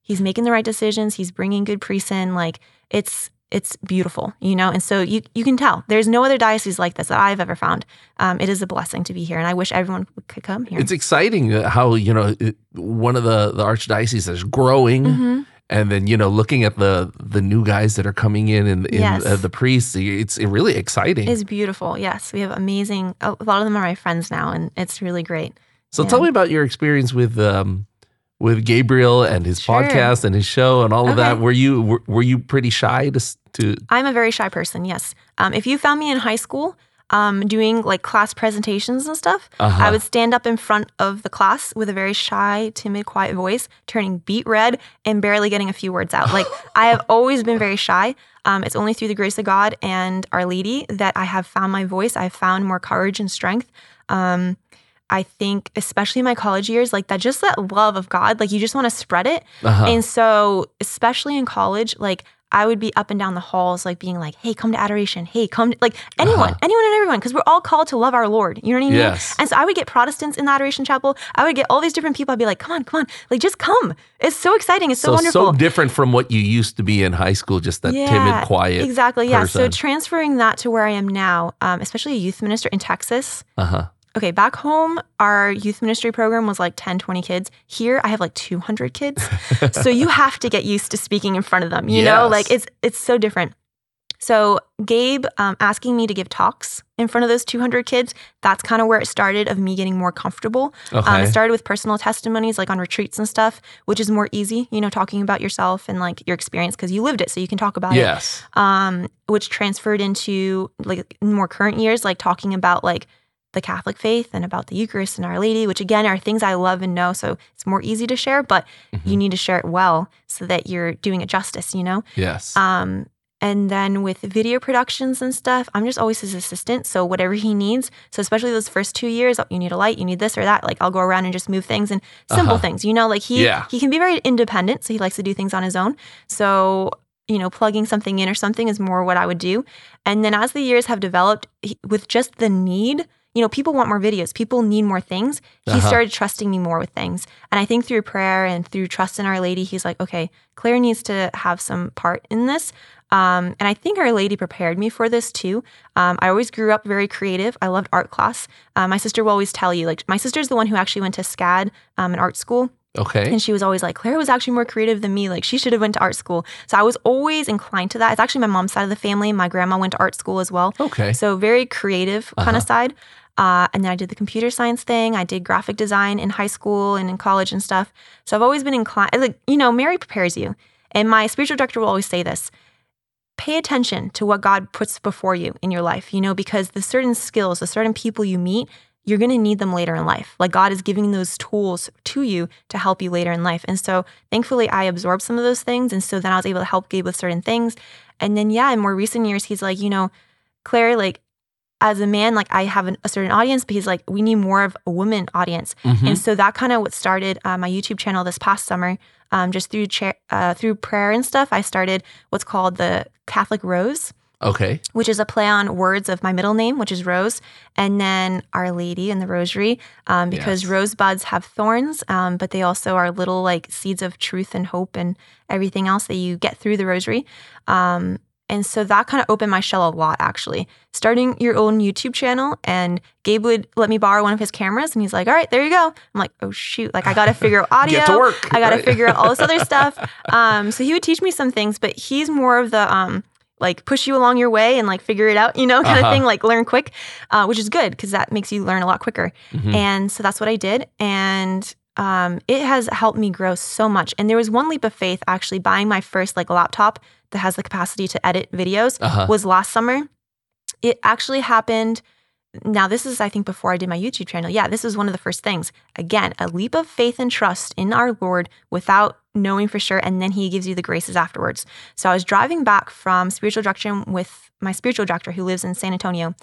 he's making the right decisions, he's bringing good priests in. Like it's it's beautiful, you know. And so you you can tell there's no other diocese like this that I've ever found. Um, it is a blessing to be here, and I wish everyone could come here. It's exciting how you know it, one of the the archdioceses is growing. Mhm. And then you know, looking at the the new guys that are coming in and in, Yes. uh, the priests, it's really exciting. It's beautiful. Yes, we have amazing. A lot of them are my friends now, and it's really great. So Yeah. tell me about your experience with um with Gabriel and his Sure. podcast and his show and all of that. Were you were, were you pretty shy to to I'm a very shy person. Yes. Um, if you found me in high school, um, doing like class presentations and stuff, Uh-huh. I would stand up in front of the class with a very shy, timid, quiet voice, turning beet red and barely getting a few words out. Like I have always been very shy. Um, it's only through the grace of God and Our Lady that I have found my voice. I've found more courage and strength. Um, I think, especially in my college years, like that, just that love of God, like you just want to spread it. uh-huh. And so, especially in college, like I would be up and down the halls, like being like, hey, come to adoration. Hey, come, to, like anyone, Uh-huh. anyone and everyone, because we're all called to love our Lord. You know what I mean? Yes. And so I would get Protestants in the adoration chapel. I would get all these different people. I'd be like, come on, come on. Like, just come. It's so exciting. It's so, so wonderful. so different from what you used to be in high school, just that timid, quiet. Exactly. Yeah. So transferring that to where I am now, um, especially a youth minister in Texas. Uh-huh. Okay, back home, our youth ministry program was like 10, 20 kids. Here, I have like 200 kids. so you have to get used to speaking in front of them. You know, like it's it's so different. So Gabe um, asking me to give talks in front of those 200 kids, that's kind of where it started of me getting more comfortable. Okay. Um, it started with personal testimonies, like on retreats and stuff, which is more easy, you know, talking about yourself and like your experience because you lived it, so you can talk about it yes. um, which transferred into like more current years, like talking about like the Catholic faith and about the Eucharist and Our Lady, which again are things I love and know. So it's more easy to share, but you Mhm. need to share it well so that you're doing it justice, you know? Yes. Um, and then with video productions and stuff, I'm just always his assistant. So whatever he needs. So especially those first two years, oh, you need a light, you need this or that. Like I'll go around and just move things and simple Uh-huh. things. You know, like he Yeah. he can be very independent, so he likes to do things on his own. So you know, plugging something in or something is more what I would do. And then as the years have developed, he, with just the need, you know, people want more videos. People need more things. He Uh-huh. started trusting me more with things. And I think through prayer and through trust in Our Lady, he's like, okay, Claire needs to have some part in this. Um, and I think Our Lady prepared me for this too. Um, I always grew up very creative. I loved art class. Uh, my sister will always tell you, like, my sister's the one who actually went to SCAD, um, an art school. Okay. And she was always like, Claire was actually more creative than me. Like she should have went to art school. So I was always inclined to that. It's actually my mom's side of the family. My grandma went to art school as well. Okay. So very creative kind Uh-huh. of side. Uh, and then I did the computer science thing. I did graphic design in high school and in college and stuff. So I've always been inclined. Like you know, Mary prepares you. And my spiritual director will always say this: pay attention to what God puts before you in your life. You know, because the certain skills, the certain people you meet, you're going to need them later in life. Like God is giving those tools to you to help you later in life. And so thankfully, I absorbed some of those things. And so then I was able to help Gabe with certain things. And then, yeah, in more recent years, he's like, you know, Claire, like, as a man, like I have an, a certain audience, but he's like, we need more of a woman audience. Mhm. And so that kind of what started uh, my YouTube channel this past summer. Um, just through cha- uh, through prayer and stuff, I started what's called the Catholic Rose Okay. which is a play on words of my middle name, which is Rose, and then Our Lady and the Rosary, um, because Yes. rosebuds have thorns, um, but they also are little like seeds of truth and hope and everything else that you get through the Rosary. Um, and so that kind of opened my shell a lot, actually. Starting your own YouTube channel, and Gabe would let me borrow one of his cameras, and he's like, "All right, there you go." I'm like, "Oh shoot!" Like I got to figure out audio. Get to work. I got to right? figure out all this other stuff. Um, so he would teach me some things, but he's more of the um, like push you along your way and like figure it out, you know, kind Uh-huh. of thing, like learn quick, uh, which is good because that makes you learn a lot quicker. Mhm. And so that's what I did. And um, it has helped me grow so much. And there was one leap of faith actually buying my first like laptop that has the capacity to edit videos Uh-huh. was last summer. It actually happened. Now, this is, I think, before I did my YouTube channel. Yeah, this is one of the first things. Again, a leap of faith and trust in our Lord without knowing for sure. And then He gives you the graces afterwards. So I was driving back from spiritual direction with my spiritual director who lives in San Antonio,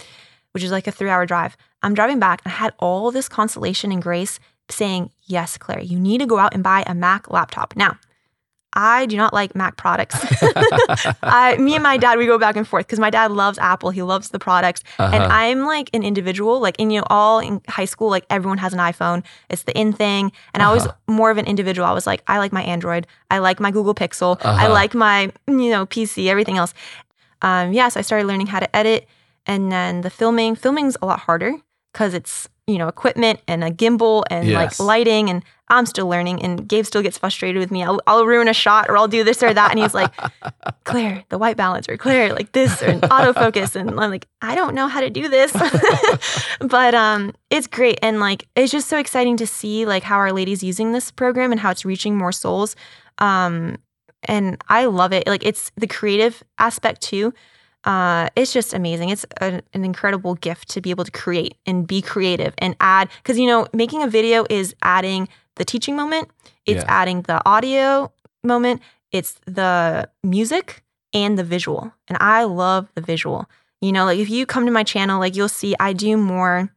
which is like a three hour drive. I'm driving back and I had all this consolation and grace saying, Yes, Claire, you need to go out and buy a Mac laptop. Now, I do not like Mac products. I, me and my dad, we go back and forth because my dad loves Apple. He loves the products. Uh-huh. And I'm like an individual, like, in you know, all in high school, like everyone has an iPhone. It's the in thing. And uh-huh. I was uh-huh. more of an individual. I was like, I like my Android. I like my Google Pixel. Uh-huh. I like my, you know, PC, everything else. Um, yeah, so I started learning how to edit. And then the filming, filming's a lot harder because it's you know equipment and a gimbal and yes. like lighting and i'm still learning and gabe still gets frustrated with me. I'll, I'll ruin a shot or i'll do this or that and he's like claire the white balance or claire like this or an autofocus and i'm like i don't know how to do this. But um it's great and like it's just so exciting to see like how our lady's using this program and how it's reaching more souls. Um and i love it. Like it's the creative aspect too uh, it's just amazing. It's a, an incredible gift to be able to create and be creative and add, because, you know, making a video is adding the teaching moment, it's yeah. adding the audio moment, it's the music and the visual. And I love the visual. You know, like if you come to my channel, like you'll see I do more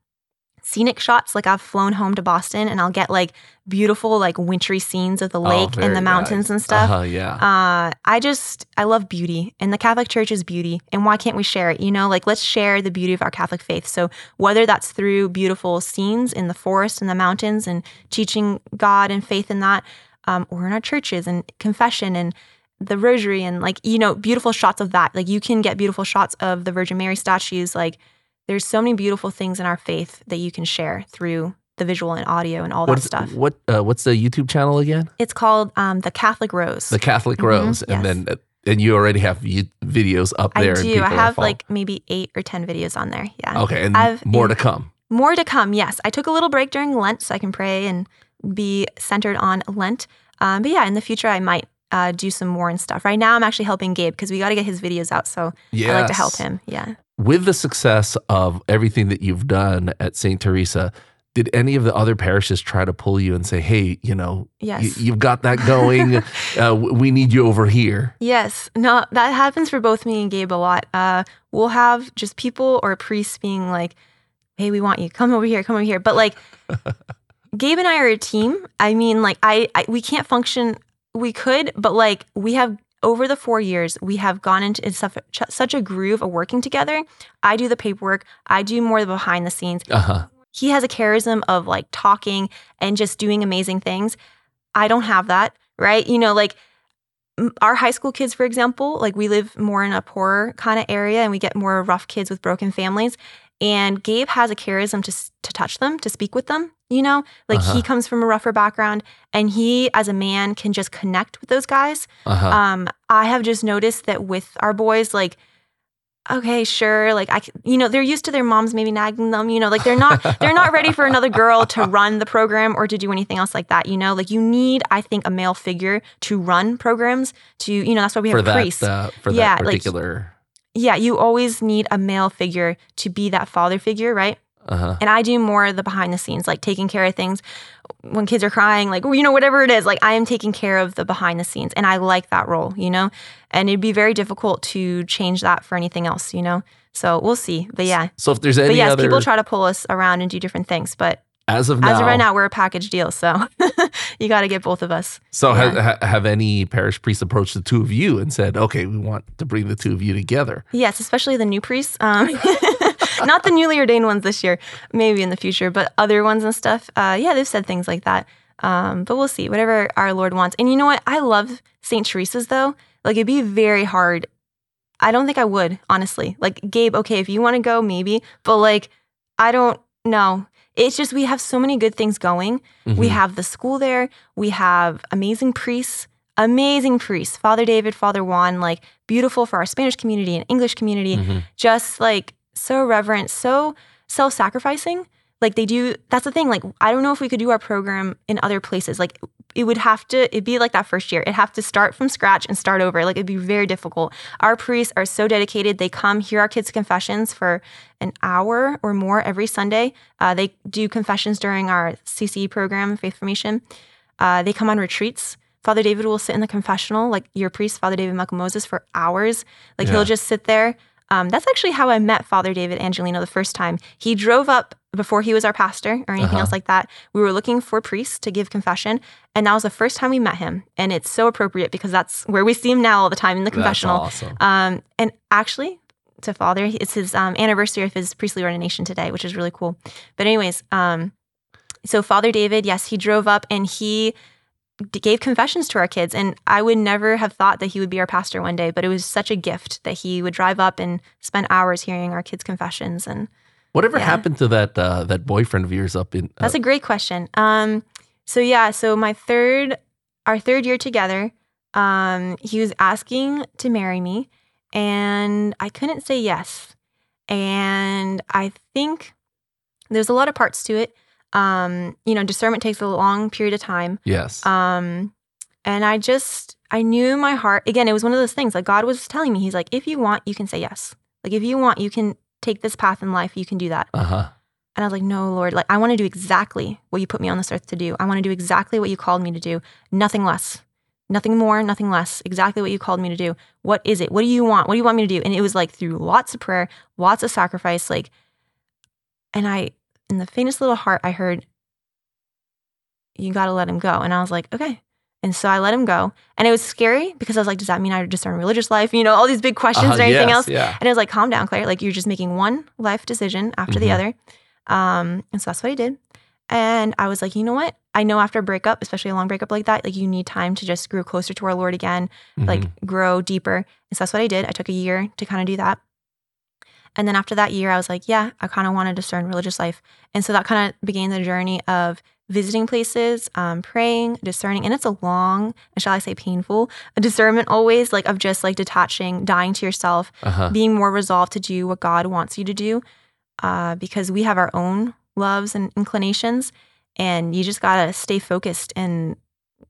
scenic shots. Like I've flown home to Boston and I'll get like beautiful, like wintry scenes of the oh, lake oh, and the mountains nice. and stuff. Uh-huh, yeah. Uh, I just, I love beauty and the Catholic Church is beauty. And why can't we share it? You know, like let's share the beauty of our Catholic faith. So whether that's through beautiful scenes in the forest and the mountains and teaching God and faith in that, um, or in our churches and confession and the rosary and like, you know, beautiful shots of that. Like you can get beautiful shots of the Virgin Mary statues, like, there's so many beautiful things in our faith that you can share through the visual and audio and all what's, that stuff. What uh, what's the YouTube channel again? It's called um, the Catholic Rose. The Catholic mm-hmm, Rose, and yes. then uh, and you already have videos up there. I do. I have like maybe eight or ten videos on there. Yeah. Okay, and I've, more to come. More to come. Yes, I took a little break during Lent so I can pray and be centered on Lent. Um, but yeah, in the future I might uh, do some more and stuff. Right now I'm actually helping Gabe because we got to get his videos out. So yes. I like to help him. Yeah with the success of everything that you've done at St. Teresa, did any of the other parishes try to pull you and say, hey, you know, yes. y- you've got that going. uh, we need you over here? Yes. No, that happens for both me and Gabe a lot. Uh, we'll have just people or priests being like, hey, we want you. Come over here. Come over here. But like, Gabe and I are a team. I mean, like, I, I we can't function. We could, but like, we have over the four years, we have gone into such a groove of working together. I do the paperwork, I do more the behind the scenes. Uh-huh. He has a charisma of like talking and just doing amazing things. I don't have that, right? You know, like our high school kids, for example, like we live more in a poorer kind of area and we get more rough kids with broken families. And Gabe has a charisma to, to touch them, to speak with them. You know, like uh-huh. he comes from a rougher background and he, as a man, can just connect with those guys. Uh-huh. Um, I have just noticed that with our boys, like, okay, sure, like I, you know, they're used to their moms maybe nagging them. You know, like they're not they're not ready for another girl to run the program or to do anything else like that. You know, like you need, I think, a male figure to run programs. To you know, that's why we have for priests. That, uh, for yeah, that particular. Like, yeah, you always need a male figure to be that father figure, right? Uh-huh. And I do more of the behind the scenes, like taking care of things when kids are crying, like, you know, whatever it is. Like, I am taking care of the behind the scenes. And I like that role, you know? And it'd be very difficult to change that for anything else, you know? So we'll see. But yeah. So if there's any but yes, other... people try to pull us around and do different things. But as of now, as of right now, we're a package deal, so you got to get both of us. So yeah. have, have any parish priests approached the two of you and said, "Okay, we want to bring the two of you together"? Yes, especially the new priests. Um, not the newly ordained ones this year, maybe in the future, but other ones and stuff. Uh, yeah, they've said things like that. Um, but we'll see, whatever our Lord wants. And you know what? I love St. Teresa's though. Like it'd be very hard. I don't think I would, honestly. Like, Gabe, okay, if you want to go, maybe. But like, I don't know. It's just we have so many good things going. Mm-hmm. We have the school there, we have amazing priests amazing priests, Father David, Father Juan, like beautiful for our Spanish community and English community. Mm-hmm. Just like so reverent, so self sacrificing. Like they do, that's the thing. Like, I don't know if we could do our program in other places. Like, it would have to, it'd be like that first year. It'd have to start from scratch and start over. Like, it'd be very difficult. Our priests are so dedicated. They come hear our kids' confessions for an hour or more every Sunday. Uh, they do confessions during our CCE program, Faith Formation. Uh, they come on retreats. Father David will sit in the confessional, like your priest, Father David Michael Moses, for hours. Like, yeah. he'll just sit there Um, that's actually how I met Father David Angelino the first time. He drove up before he was our pastor or anything Uh-huh. else like that. We were looking for priests to give confession, and that was the first time we met him. And it's so appropriate because that's where we see him now all the time in the confessional. That's awesome. Um, and actually, to Father, it's his um, anniversary of his priestly ordination today, which is really cool. But anyways, um, so Father David, yes, he drove up and he gave confessions to our kids, and I would never have thought that he would be our pastor one day. But it was such a gift that he would drive up and spend hours hearing our kids' confessions, and Whatever yeah. happened to that uh, that boyfriend of yours up in? Uh, that's a great question. Um, so yeah, so my third, our third year together, um, he was asking to marry me, and I couldn't say yes. And I think there's a lot of parts to it. Um, you know, discernment takes a long period of time. yes. Um, and I just, I knew my heart, again, it was one of those things like God was telling me, He's like, if you want, you can say yes. Like, if you want, you can take this path in life, you can do that. uh huh. And I was like, no, Lord, like I want to do exactly what you put me on this earth to do. I want to do exactly what you called me to do, nothing less, nothing more, nothing less, exactly what you called me to do. What is it? What do you want? What do you want me to do? And it was like through lots of prayer, lots of sacrifice, like, and I, in the faintest little heart, I heard, you got to let him go. And I was like, okay. And so I let him go. And it was scary because I was like, does that mean I just discern religious life? You know, all these big questions Uh-huh, and anything yes, else. Yeah. And I was like, calm down, Claire. Like, you're just making one life decision after the Mhm. other. Um, and so that's what I did. And I was like, you know what? I know after a breakup, especially a long breakup like that, like you need time to just grow closer to our Lord again, like Mhm. grow deeper. And so that's what I did. I took a year to kind of do that. And then after that year, I was like, yeah, I kind of want to discern religious life. And so that kind of began the journey of visiting places, um, praying, discerning. And it's a long, and shall I say painful, a discernment always, like of just like detaching, dying to yourself, uh-huh. being more resolved to do what God wants you to do uh, because we have our own loves and inclinations. And you just got to stay focused and,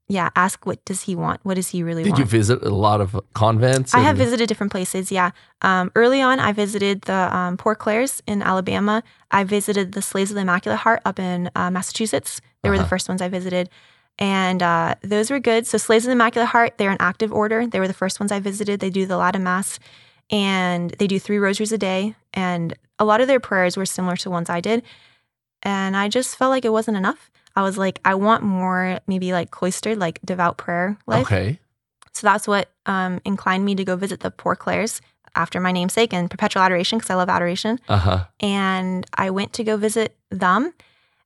yeah, ask what does he want? What does he really Did want? Did you visit a lot of convents? I have visited different places. Yeah. Um, early on, I visited the um, Poor Clares in Alabama. I visited the Slaves of the Immaculate Heart up in uh, Massachusetts. They were the Uh-huh. first ones I visited. And uh, those were good. So, Slaves of the Immaculate Heart, they're an active order. They were the first ones I visited. They do the Latin Mass and they do three rosaries a day. And a lot of their prayers were similar to ones I did. And I just felt like it wasn't enough. I was like, I want more, maybe like cloistered, like devout prayer life. Okay. So that's what um, inclined me to go visit the Poor Clares after my namesake and perpetual adoration because I love adoration. Uh huh. And I went to go visit them.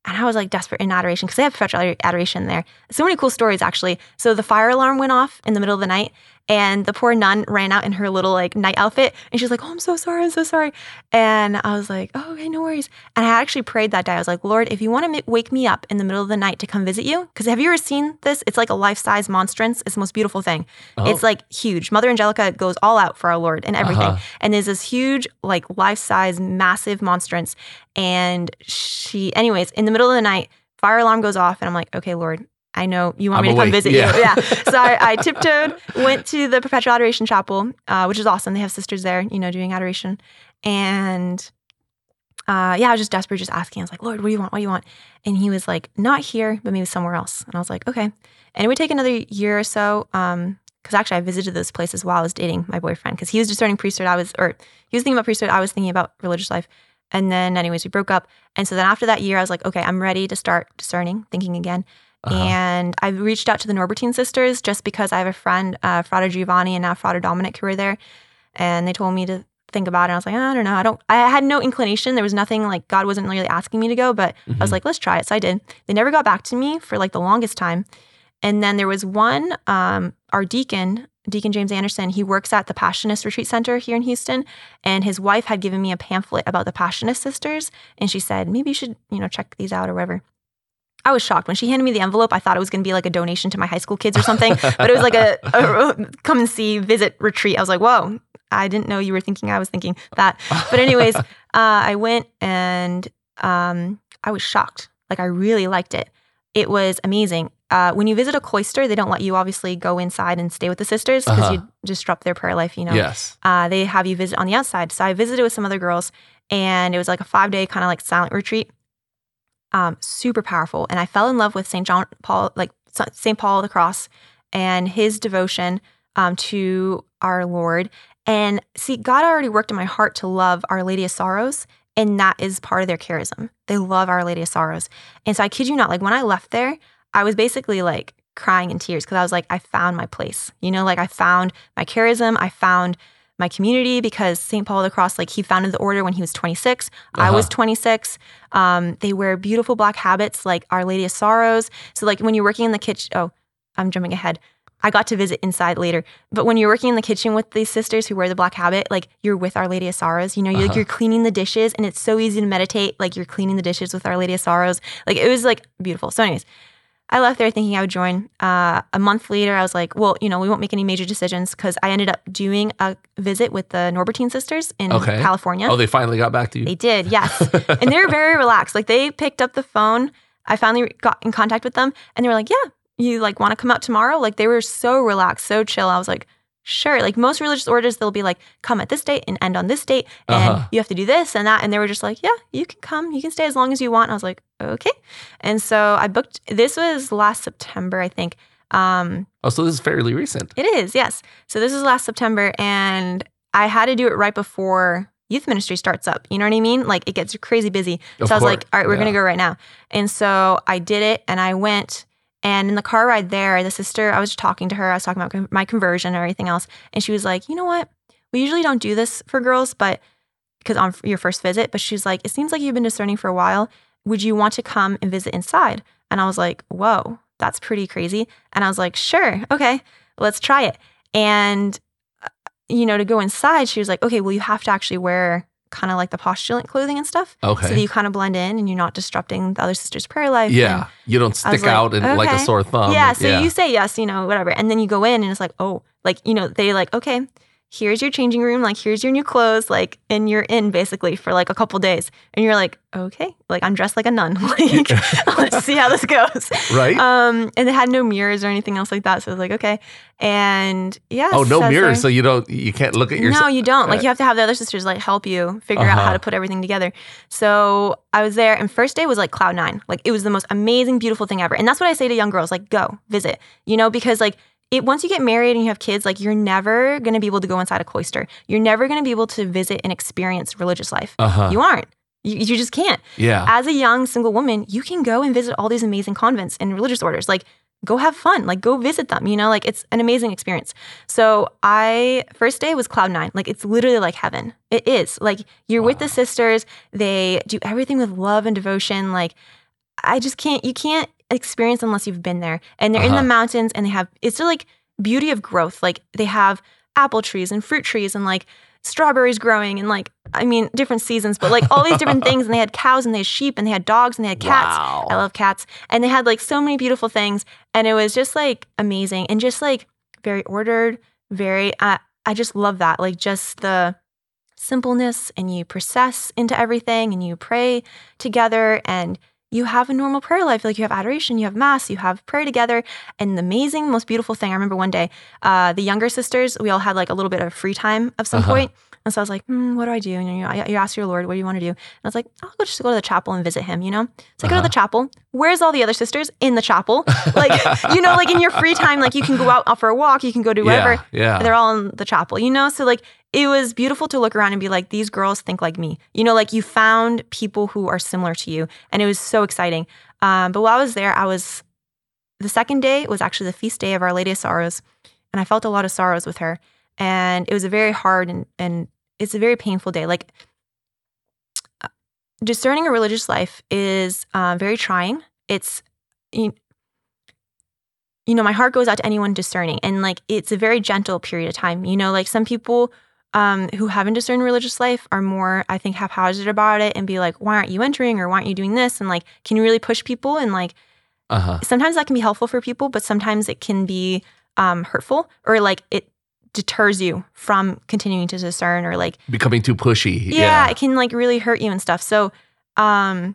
And I was like desperate in adoration because they have perpetual adoration there. So many cool stories, actually. So the fire alarm went off in the middle of the night, and the poor nun ran out in her little like night outfit, and she's like, "Oh, I'm so sorry, I'm so sorry." And I was like, "Oh, okay, no worries." And I actually prayed that day. I was like, "Lord, if you want to wake me up in the middle of the night to come visit you, because have you ever seen this? It's like a life-size monstrance. It's the most beautiful thing. Oh. It's like huge. Mother Angelica goes all out for our Lord and everything. Uh-huh. And there's this huge, like life-size, massive monstrance. And she, anyways, in the middle of the night, fire alarm goes off, and I'm like, okay, Lord, I know you want I'm me to come visit Yeah. you. Yeah. So I, I tiptoed, went to the Perpetual Adoration Chapel, uh, which is awesome. They have sisters there, you know, doing adoration. And uh, yeah, I was just desperate, just asking. I was like, Lord, what do you want? What do you want? And he was like, not here, but maybe somewhere else. And I was like, okay. And it would take another year or so. Um, because actually I visited those places while I was dating my boyfriend because he was discerning priesthood. I was, or he was thinking about priesthood. I was thinking about religious life. And then, anyways, we broke up. And so then after that year, I was like, okay, I'm ready to start discerning, thinking again. Uh-huh. And I reached out to the Norbertine sisters just because I have a friend, uh, Frater Giovanni and now Frater Dominic, who were there. And they told me to think about it. I was like, I don't know. I don't, I had no inclination. There was nothing like God wasn't really asking me to go, but I was Mhm. like, let's try it. So I did. They never got back to me for like the longest time. And then there was one, um, our deacon, Deacon James Anderson, he works at the Passionist Retreat Center here in Houston. And his wife had given me a pamphlet about the Passionist sisters. And she said, maybe you should, you know, check these out or whatever. I was shocked when she handed me the envelope. I thought it was going to be like a donation to my high school kids or something, but it was like a, a come and see visit retreat. I was like, whoa, I didn't know you were thinking I was thinking that. But anyways, uh, I went and um, I was shocked. Like I really liked it. It was amazing. Uh, when you visit a cloister, they don't let you obviously go inside and stay with the sisters because Uh-huh. you disrupt their prayer life. You know, yes. uh, they have you visit on the outside. So I visited with some other girls, and it was like a five day kind of like silent retreat. Um, super powerful, and I fell in love with Saint John Paul, like Saint Paul of the Cross, and his devotion. um, to our Lord. And see, God already worked in my heart to love Our Lady of Sorrows. And that is part of their charism. They love Our Lady of Sorrows. And so I kid you not, like when I left there, I was basically like crying in tears because I was like, I found my place. You know, like I found my charism. I found my community because St. Paul of the Cross, like he founded the order when he was 26. I was 26. Um, they wear beautiful black habits like Our Lady of Sorrows. So, like when you're working in the kitchen, oh, I'm jumping ahead. I got to visit inside later. But when you're working in the kitchen with these sisters who wear the black habit, like you're with Our Lady of Sorrows, you know, you're, like, you're cleaning the dishes and it's so easy to meditate. Like you're cleaning the dishes with Our Lady of Sorrows. Like it was like beautiful. So, anyways, I left there thinking I would join. Uh, a month later, I was like, well, you know, we won't make any major decisions because I ended up doing a visit with the Norbertine sisters in Okay. California. Oh, they finally got back to you. They did, yes. and they were very relaxed. Like they picked up the phone. I finally got in contact with them and they were like, yeah, you like want to come out tomorrow? Like they were so relaxed, so chill. I was like, sure. Like most religious orders, they'll be like, come at this date and end on this date. And Uh-huh. you have to do this and that. And they were just like, yeah, you can come. You can stay as long as you want. And I was like, okay. And so I booked, this was last September, I think. Um, Oh, so this is fairly recent. it is, yes. So this is last September, and I had to do it right before youth ministry starts up. You know what I mean? Like it gets crazy busy. Of so I was like, all right, we're yeah. gonna go right now. And so I did it, and I went. And in the car ride there, the sister, I was talking to her. I was talking about my conversion and everything else, and she was like, you know what? We usually don't do this for girls, but because on your first visit, but she's like, it seems like you've been discerning for a while. Would you want to come and visit inside? And I was like, whoa, that's pretty crazy. And I was like, sure, okay, let's try it. And, uh, you know, to go inside, she was like, okay, well, you have to actually wear kind of like the postulant clothing and stuff Okay. so that you kind of blend in and you're not disrupting the other sister's prayer life. and- Yeah. You don't stick like, out and like a sore thumb. yeah. So you say yes, you know, whatever. And then you go in and it's like, oh, like, you know, they like, okay, here's your changing room. Like, here's your new clothes. Like, and you're in basically for like a couple days. And you're like, okay, like I'm dressed like a nun. like, let's see how this goes. right? Um, and they had no mirrors or anything else like that. So I was like, okay. And yeah. oh, no says mirror, there- so you don't you can't look at your sister. no, you don't. Like Uh, you have to have the other sisters like help you figure out how Uh-huh. to put everything together. So I was there, and first day was like cloud nine. Like it was the most amazing, beautiful thing ever. And that's what I say to young girls: like go visit. You know, because like it once you get married and you have kids, like you're never gonna be able to go inside a cloister. You're never gonna be able to visit and experience religious life. Uh-huh. You aren't. You, you just can't. yeah. As a young single woman, you can go and visit all these amazing convents and religious orders. Like, go have fun. Like, go visit them. You know, like it's an amazing experience. So, I first day was cloud nine. Like, it's literally like heaven. It is. Like, you're with the sisters. They do everything with love and devotion. Like, I just can't. You can't experience unless you've been there. And they're in Uh-huh. the mountains, and they have. It's like beauty of growth. Like, they have apple trees and fruit trees and like strawberries growing and like I mean different seasons, but like all these different things. And they had cows and they had sheep and they had dogs and they had cats. Wow. I love cats. And they had like so many beautiful things. And it was just like amazing and just like very ordered, very, uh, I just love that. Like just the simpleness and you process into everything and you pray together and you have a normal prayer life. Like you have adoration, you have mass, you have prayer together. And the amazing, most beautiful thing, I remember one day, uh, the younger sisters, we all had like a little bit of free time of some Uh-huh. point. And so I was like, hmm, what do I do? And you, know, you ask your Lord, what do you want to do? And I was like, I'll go just go to the chapel and visit him, you know? So I go to Uh-huh. the chapel. Where's all the other sisters? In the chapel. Like, you know, like in your free time, like you can go out for a walk, you can go do whatever. Yeah. Yeah. They're all in the chapel, you know? So like it was beautiful to look around and be like, these girls think like me. You know, like you found people who are similar to you. And it was so exciting. Um, but while I was there, I was the second day was actually the feast day of Our Lady of Sorrows. And I felt a lot of sorrows with her. And it was a very hard and and it's a very painful day. Like uh, discerning a religious life is uh, very trying. It's you, you know, my heart goes out to anyone discerning, and like it's a very gentle period of time. You know, like some people um, who haven't discerned religious life are more, I think, haphazard about it and be like, "Why aren't you entering?" or "Why aren't you doing this?" and like, can you really push people? And like, uh-huh. sometimes that can be helpful for people, but sometimes it can be um, hurtful or like it deters you from continuing to discern or like Becoming too pushy. yeah, Yeah. it can like really hurt you and stuff. So, um,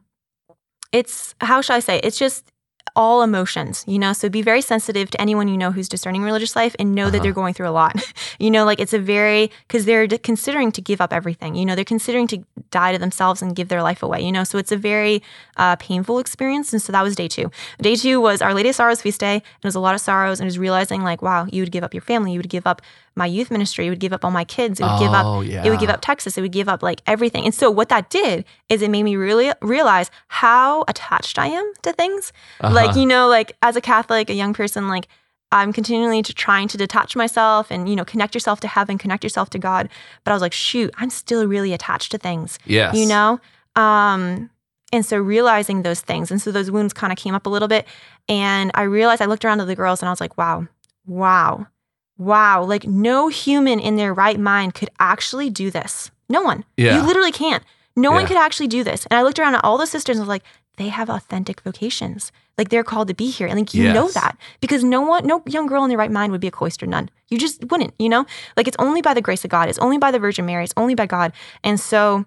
it's how should I say? It's just all emotions, you know? So be very sensitive to anyone you know who's discerning religious life and know that Uh-huh. they're going through a lot. you know, like it's a very, because they're considering to give up everything, you know, they're considering to die to themselves and give their life away, you know? So it's a very uh, painful experience. And so that was day two. Day two was Our Lady of Sorrows feast day. And it was a lot of sorrows. And it was realizing, like, wow, you would give up your family, you would give up my youth ministry, you would give up all my kids, it would give up Oh, it would give up Texas. It would give up like everything. And so what that did is it made me really realize how attached I am to things. Like, Uh-huh. you know, like as a Catholic, a young person, like I'm continually to trying to detach myself and, you know, connect yourself to heaven, connect yourself to God. But I was like, shoot, I'm still really attached to things, yes. you know? Um, and so realizing those things. And so those wounds kind of came up a little bit. And I realized I looked around at the girls and I was like, wow, wow, wow. Like no human in their right mind could actually do this. No one. Yeah. You literally can't. No one could actually do this. And I looked around at all the sisters and was like, they have authentic vocations. Like they're called to be here. And like you know that. Because no one, no young girl in their right mind would be a cloistered nun. You just wouldn't, you know? Like it's only by the grace of God. It's only by the Virgin Mary. It's only by God. And so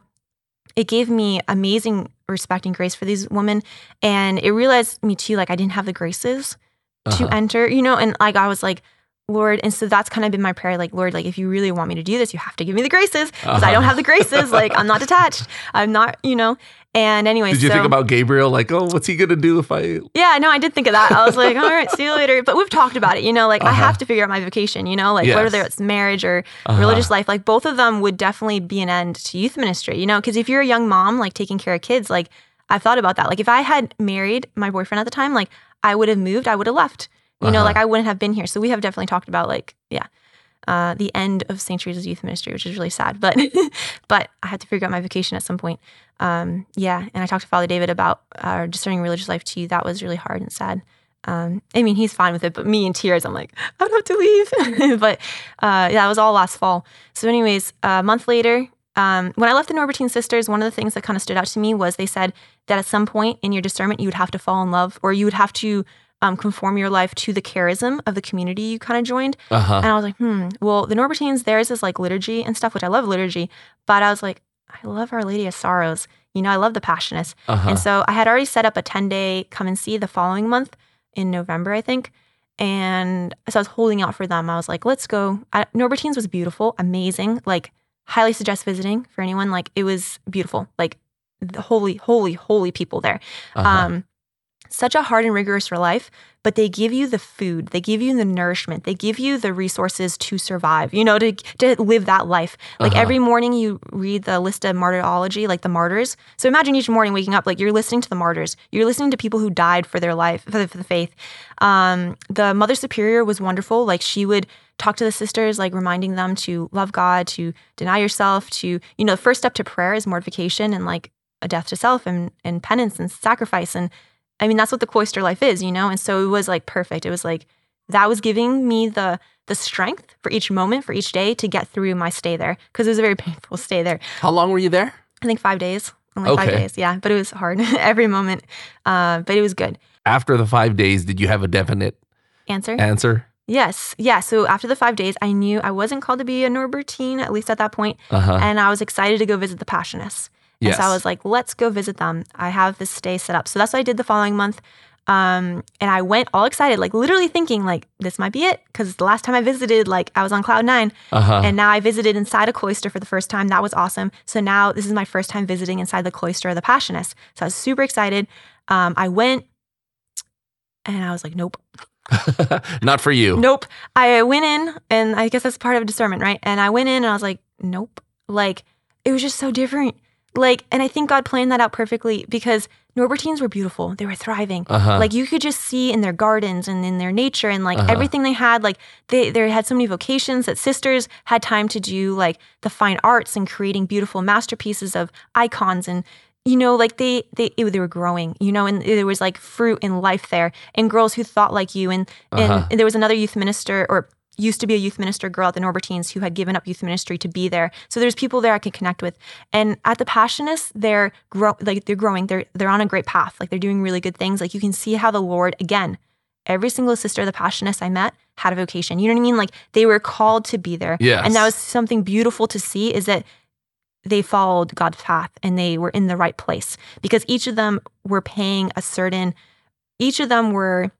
it gave me amazing respect and grace for these women. And it realized me too, like I didn't have the graces to Uh-huh. enter, you know, and like I was like, Lord, and so that's kind of been my prayer. Like, Lord, like if you really want me to do this, you have to give me the graces because I don't Uh-huh. have the graces. Like, I'm not detached. I'm not, you know. And anyway, Did you so think about Gabriel? Like, oh, what's he gonna do if I? yeah, no, I did think of that. I was like, all right, see you later. But we've talked about it, you know, like I Uh-huh. have to figure out my vocation, you know, like Yes. whether it's marriage or Uh-huh. religious life, like both of them would definitely be an end to youth ministry, you know, because if you're a young mom, like taking care of kids, like I've thought about that. Like if I had married my boyfriend at the time, like I would have moved, I would have left, you know, Uh-huh. like I wouldn't have been here. So we have definitely talked about like, yeah. Uh, the end of St. Teresa's youth ministry, which is really sad, but but I had to figure out my vocation at some point. Um, yeah, and I talked to Father David about uh, discerning religious life too. That was really hard and sad. Um, I mean, he's fine with it, but me in tears, I'm like, I don't have to leave. but uh, yeah, that was all last fall. So, anyways, a month later, um, when I left the Norbertine Sisters, one of the things that kind of stood out to me was they said that at some point in your discernment, you would have to fall in love, or you would have to um, conform your life to the charism of the community you kind of joined. Uh-huh. And I was like, hmm, well, the Norbertines, theirs is like liturgy and stuff, which I love liturgy. But I was like, I love Our Lady of Sorrows. You know, I love the Passionists. Uh-huh. And so I had already set up a 10 day come and see the following month in November, I think. And so I was holding out for them. I was like, let's go. I, Norbertines was beautiful, amazing. Like, highly suggest visiting for anyone. Like, it was beautiful. Like, the holy, holy, holy people there. Uh-huh. Um, such a hard and rigorous life, but they give you the food, they give you the nourishment, they give you the resources to survive, you know, to to live that life. Like Uh-huh. every morning you read the list of martyrology, like the martyrs. So imagine each morning waking up, like you're listening to the martyrs. You're listening to people who died for their life, for the, for the faith. Um, the Mother Superior was wonderful. Like she would talk to the sisters, like reminding them to love God, to deny yourself, to, you know, the first step to prayer is mortification and like a death to self and, and penance and sacrifice. And I mean, that's what the cloister life is, you know? And so it was like perfect. It was like that was giving me the the strength for each moment, for each day to get through my stay there. Because it was a very painful stay there. How long were you there? I think five days. Only five days. Yeah. But it was hard every moment. Uh, but it was good. After the five days, did you have a definite Answer? answer? yes. Yeah. So after the five days, I knew I wasn't called to be a Norbertine, at least at that point, Uh-huh. And I was excited to go visit the Passionists. And so I was like, let's go visit them. I have this stay set up. So that's what I did the following month. Um, and I went all excited, like literally thinking like this might be it. Cause the last time I visited, like I was on cloud nine Uh-huh. and now I visited inside a cloister for the first time. That was awesome. So now this is my first time visiting inside the cloister of the Passionist. So I was super excited. Um, I went and I was like, nope, Not for you. Nope. I went in, and I guess that's part of discernment, right? And I went in, and I was like, nope. Like it was just so different. Like, and I think God planned that out perfectly because Norbertines were beautiful. They were thriving. Uh-huh. Like you could just see in their gardens and in their nature and like Uh-huh. everything they had. Like they they had so many vocations that sisters had time to do like the fine arts and creating beautiful masterpieces of icons and you know like they they it- they were growing you know and there was like fruit and life there and girls who thought like you and and, Uh-huh. and there was another youth minister or used to be a youth minister girl at the Norbertines who had given up youth ministry to be there. So there's people there I can connect with. And at the Passionists, they're grow like they're growing. They're they're on a great path. Like they're doing really good things. Like you can see how the Lord again. Every single sister of the Passionists I met had a vocation. You know what I mean? Like they were called to be there. Yes. And that was something beautiful to see is that they followed God's path and they were in the right place because each of them were paying a certain each of them were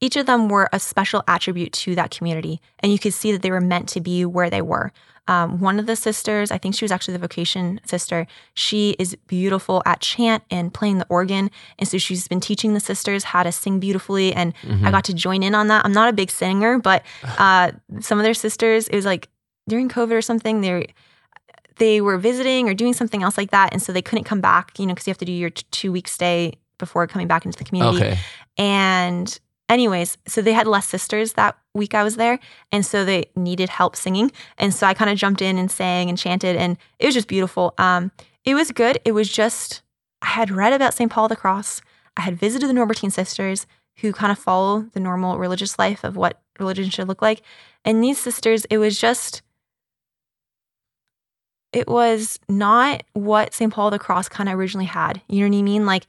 each of them were a special attribute to that community and you could see that they were meant to be where they were um, one of the sisters i think she was actually the vocation sister she is beautiful at chant and playing the organ and so she's been teaching the sisters how to sing beautifully and Mhm. i got to join in on that i'm not a big singer but uh, some of their sisters it was like during covid or something they they were visiting or doing something else like that and so they couldn't come back you know because you have to do your t- two week stay before coming back into the community okay. and anyways, so they had less sisters that week I was there. And so they needed help singing. And so I kind of jumped in and sang and chanted. And it was just beautiful. Um, it was good. It was just, I had read about St. Paul of the Cross. I had visited the Norbertine sisters who kind of follow the normal religious life of what religion should look like. And these sisters, it was just, it was not what St. Paul of the Cross kind of originally had. You know what I mean? Like,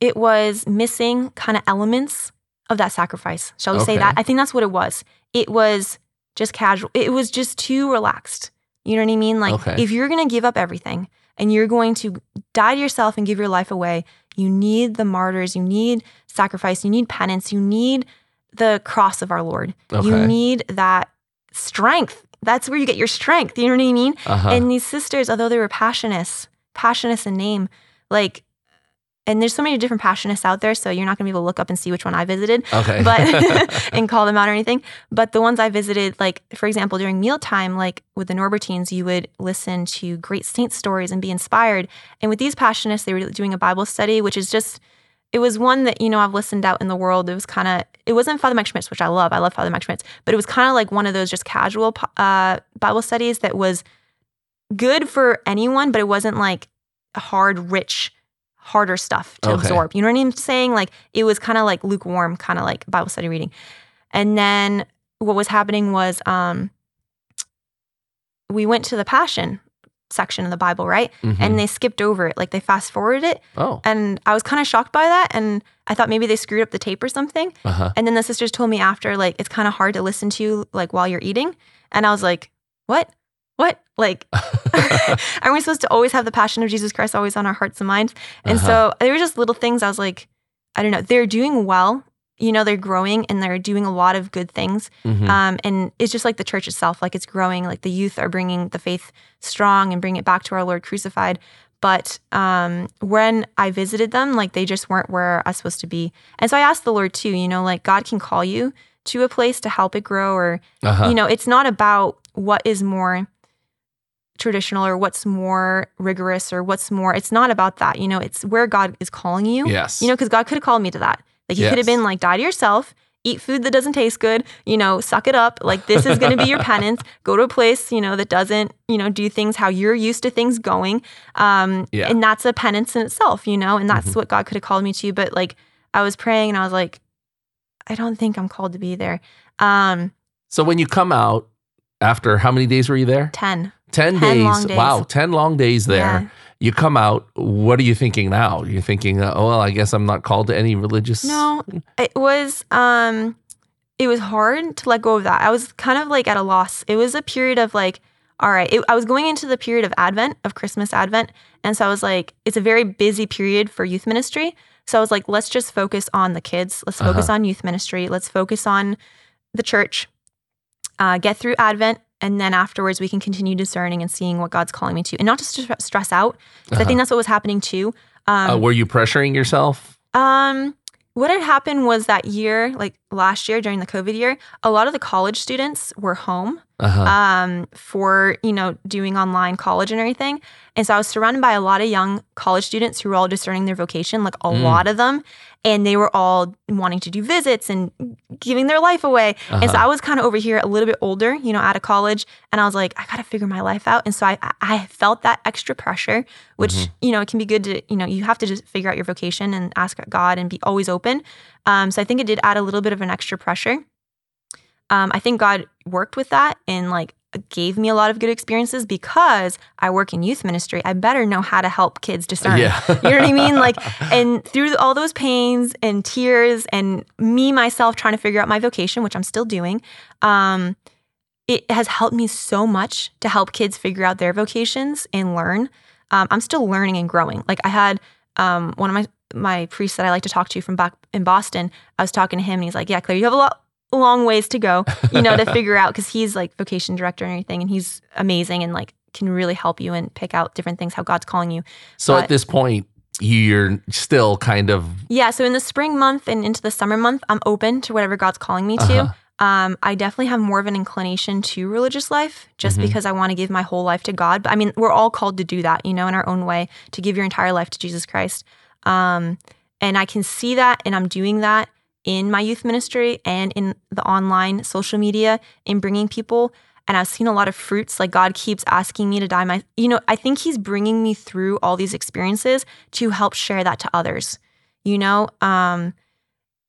it was missing kind of elements of that sacrifice. Shall we say that? I think that's what it was. It was just casual. It was just too relaxed. You know what I mean? Like Okay. if you're going to give up everything and you're going to die to yourself and give your life away, you need the martyrs, you need sacrifice, you need penance, you need the cross of our Lord. You need that strength. That's where you get your strength. You know what I mean? Uh-huh. And these sisters, although they were passionist, passionist in name, like, and there's so many different passionists out there, so you're not gonna be able to look up and see which one I visited, okay. but and call them out or anything. But the ones I visited, like for example, during mealtime, like with the Norbertines, you would listen to great saint stories and be inspired. And with these passionists, they were doing a Bible study, which is just it was one that you know I've listened out in the world. It was kind of it wasn't Father Mike Schmitz, which I love. I love Father Mike Schmitz, but it was kind of like one of those just casual uh, Bible studies that was good for anyone, but it wasn't like hard, rich, harder stuff to Okay. absorb. You know what I'm saying? Like it was kind of like lukewarm, kind of like Bible study reading. And then what was happening was um, we went to the Passion section of the Bible, right? Mhm. And they skipped over it, like they fast forwarded it. oh, And I was kind of shocked by that. And I thought maybe they screwed up the tape or something. uh-huh. And then the sisters told me after, like, it's kind of hard to listen to, you, like, while you're eating. And I was like, what? What? Like, aren't we supposed to always have the passion of Jesus Christ always on our hearts and minds? And Uh-huh. so there were just little things I was like, I don't know. They're doing well. You know, they're growing and they're doing a lot of good things. Mhm. Um, and it's just like the church itself, like it's growing. Like the youth are bringing the faith strong and bring it back to our Lord crucified. But um, when I visited them, like they just weren't where I was supposed to be. And so I asked the Lord too, you know, like God can call you to a place to help it grow, or, uh-huh. you know, it's not about what is more traditional or what's more rigorous or what's more, it's not about that. You know, it's where God is calling you. yes. You know, because God could have called me to that. Like, He could have been like, die to yourself, eat food that doesn't taste good, you know, suck it up. Like, this is going to be your penance. Go to a place, you know, that doesn't, you know, do things how you're used to things going. Um, Yeah. And that's a penance in itself, you know, and that's Mhm. what God could have called me to. But like, I was praying and I was like, I don't think I'm called to be there. Um, so when you come out after how many days were you there? 10. 10, 10 days. days. Wow, 10 long days there. Yeah. You come out, what are you thinking now? You're thinking, uh, oh, well, I guess I'm not called to any religious. No, it was um it was hard to let go of that. I was kind of like at a loss. It was a period of like all right, it, I was going into the period of Advent, of Christmas Advent. And so I was like, it's a very busy period for youth ministry. So I was like, let's just focus on the kids. Let's focus on youth ministry. Let's focus on the church, uh, get through Advent. And then afterwards, we can continue discerning and seeing what God's calling me to. And not just to stre- stress out, 'cause I think that's what was happening too. Um, Uh, were you pressuring yourself? um, what had happened was that year, like last year during the COVID year, a lot of the college students were home Uh-huh. um, for you know doing online college and everything, and so I was surrounded by a lot of young college students who were all discerning their vocation, like a Mm. lot of them, and they were all wanting to do visits and giving their life away. And so Uh-huh. I was kind of over here a little bit older, you know, out of college, and I was like, I got to figure my life out. And so I I felt that extra pressure, which Mhm. you know it can be good to you know you have to just figure out your vocation and ask God and be always open. Um, so I think it did add a little bit of an extra pressure. Um, I think God worked with that and like gave me a lot of good experiences because I work in youth ministry. I better know how to help kids discern. yeah. You know what I mean? Like, and through all those pains and tears and me myself trying to figure out my vocation, which I'm still doing, um, it has helped me so much to help kids figure out their vocations and learn. Um, I'm still learning and growing. Like I had um, one of my my priests that I like to talk to from back in Boston, I was talking to him and he's like, "Yeah, Claire, you have a lot long ways to go, you know, to figure out because he's like vocation director and everything, and he's amazing and like can really help you and pick out different things how God's calling you. So But- at this point, you're still kind of Yeah, so in the spring month and into the summer month, I'm open to whatever God's calling me to. Uh-huh. Um, I definitely have more of an inclination to religious life just Mhm. because I want to give my whole life to God. But I mean, we're all called to do that, you know, in our own way, to give your entire life to Jesus Christ. Um, and I can see that, and I'm doing that in my youth ministry and in the online social media in bringing people. And I've seen a lot of fruits. Like God keeps asking me to die my, you know, I think He's bringing me through all these experiences to help share that to others. You know, um,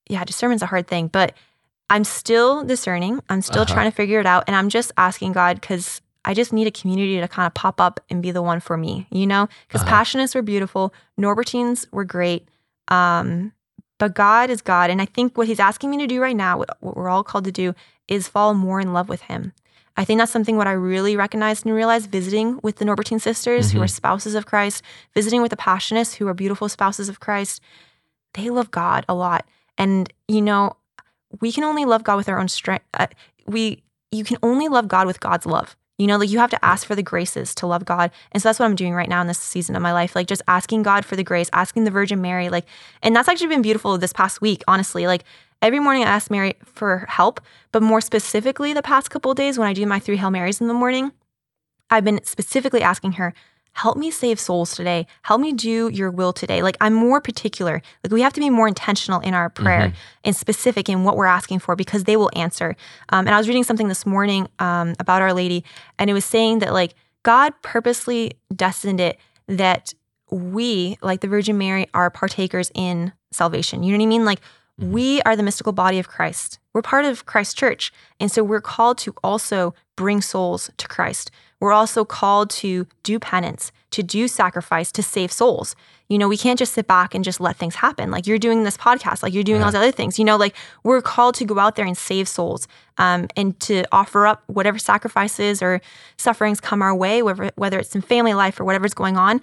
yeah, discernment's a hard thing, but I'm still discerning. I'm still Uh-huh. trying to figure it out. And I'm just asking God because I just need a community to kind of pop up and be the one for me, you know? Because Uh-huh. Passionists were beautiful, Norbertines were great. Um, but God is God. And I think what He's asking me to do right now, what, we're all called to do, is fall more in love with Him. I think that's something what I really recognized and realized visiting with the Norbertine sisters who Mhm. are spouses of Christ, visiting with the Passionists who are beautiful spouses of Christ. They love God a lot. And, you know, we can only love God with our own strength. Uh, we, you can only love God with God's love. You know, like you have to ask for the graces to love God. And so that's what I'm doing right now in this season of my life. Like just asking God for the grace, asking the Virgin Mary. Like, and that's actually been beautiful this past week, honestly. Like every morning I ask Mary for help, but more specifically the past couple days when I do my three Hail Marys in the morning, I've been specifically asking her, help me save souls today. Help me do your will today. Like I'm more particular. Like we have to be more intentional in our prayer and specific in what we're asking for because they will answer. Um, and I was reading something this morning um, about Our Lady, and it was saying that like God purposely destined it that we, like the Virgin Mary, are partakers in salvation. You know what I mean? Like Mhm. we are the mystical body of Christ. We're part of Christ's church. And so we're called to also bring souls to Christ. We're also called to do penance, to do sacrifice, to save souls. You know, we can't just sit back and just let things happen. Like you're doing this podcast, like you're doing all these other things. You know, like we're called to go out there and save souls um, and to offer up whatever sacrifices or sufferings come our way, whether, whether it's in family life or whatever's going on.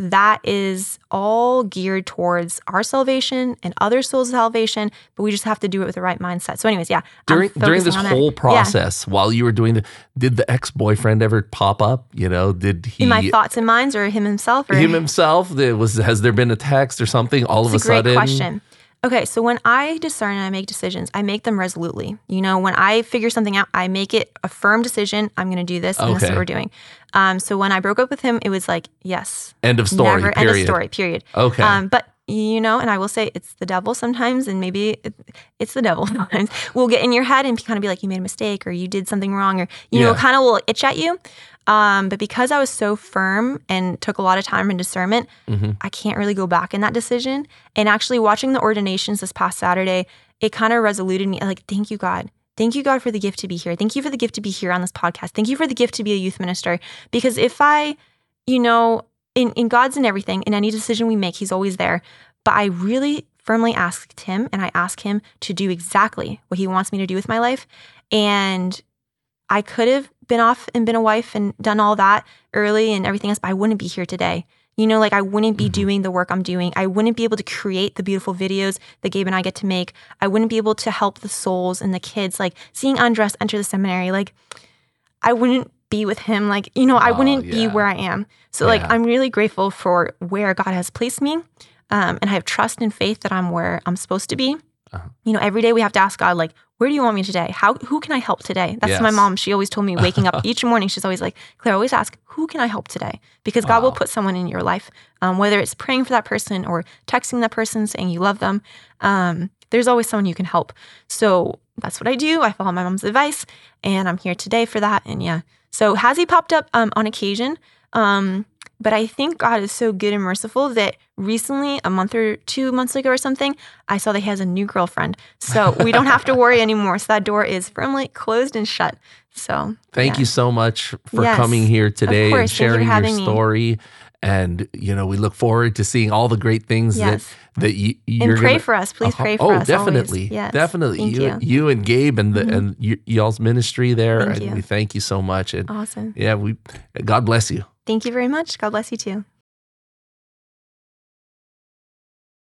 That is all geared towards our salvation and other souls' salvation, but we just have to do it with the right mindset. So, anyways, yeah. During during this focusing on it. whole Yeah. process while you were doing the did the ex-boyfriend ever pop up you know did he in my thoughts and minds or him himself or him himself there was has there been a text or something all of a, a great sudden question. Okay, so when I discern and I make decisions, I make them resolutely. You know, when I figure something out, I make it a firm decision. I'm going to do this, and this is what we're doing. Um, so when I broke up with him, it was like, yes, end of story never period end of story. Period. okay Um, but you know, and I will say it's the devil sometimes, and maybe it, it's the devil sometimes. Will get in your head and kind of be like, you made a mistake, or you did something wrong, or you know, kind of will itch at you. Um, but because I was so firm and took a lot of time and discernment, Mhm. I can't really go back in that decision. And actually, watching the ordinations this past Saturday, it kind of resoluted me. Like, thank you, God. Thank you, God, for the gift to be here. Thank you for the gift to be here on this podcast. Thank you for the gift to be a youth minister. Because if I, you know, in, in God's in everything, in any decision we make, He's always there. But I really firmly asked Him and I ask Him to do exactly what He wants me to do with my life. And I could have been off and been a wife and done all that early and everything else, but I wouldn't be here today. You know, like I wouldn't be Mhm. doing the work I'm doing. I wouldn't be able to create the beautiful videos that Gabe and I get to make. I wouldn't be able to help the souls and the kids. Like seeing Andres enter the seminary, like I wouldn't be with him. Like, you know, I Oh, wouldn't be where I am. So, like, I'm really grateful for where God has placed me. Um, and I have trust and faith that I'm where I'm supposed to be. Uh-huh. You know, every day we have to ask God, like, where do you want me today? How who can I help today? That's my mom. She always told me waking up each morning, she's always like, Claire, always ask, who can I help today? Because God will put someone in your life, um, whether it's praying for that person or texting that person saying you love them. Um, there's always someone you can help. So that's what I do. I follow my mom's advice, and I'm here today for that. And yeah, so has he popped up um, on occasion? Um, but I think God is so good and merciful that recently, a month or two months ago or something, I saw that he has a new girlfriend. So we don't have to worry anymore. So that door is firmly closed and shut. So Thank yeah. you so much for Yes, coming here today and. Thank you sharing your story. me. And you know, we look forward to seeing all the great things Yes. that that you, you're and pray gonna, for us. Please Uh-huh. pray for oh, us. definitely, Always. Yes. definitely. Thank you, you. you and Gabe and the Mhm. and y- y'all's ministry there, Thank and you. we thank you so much. And Awesome. yeah, we God bless you. Thank you very much. God bless you too.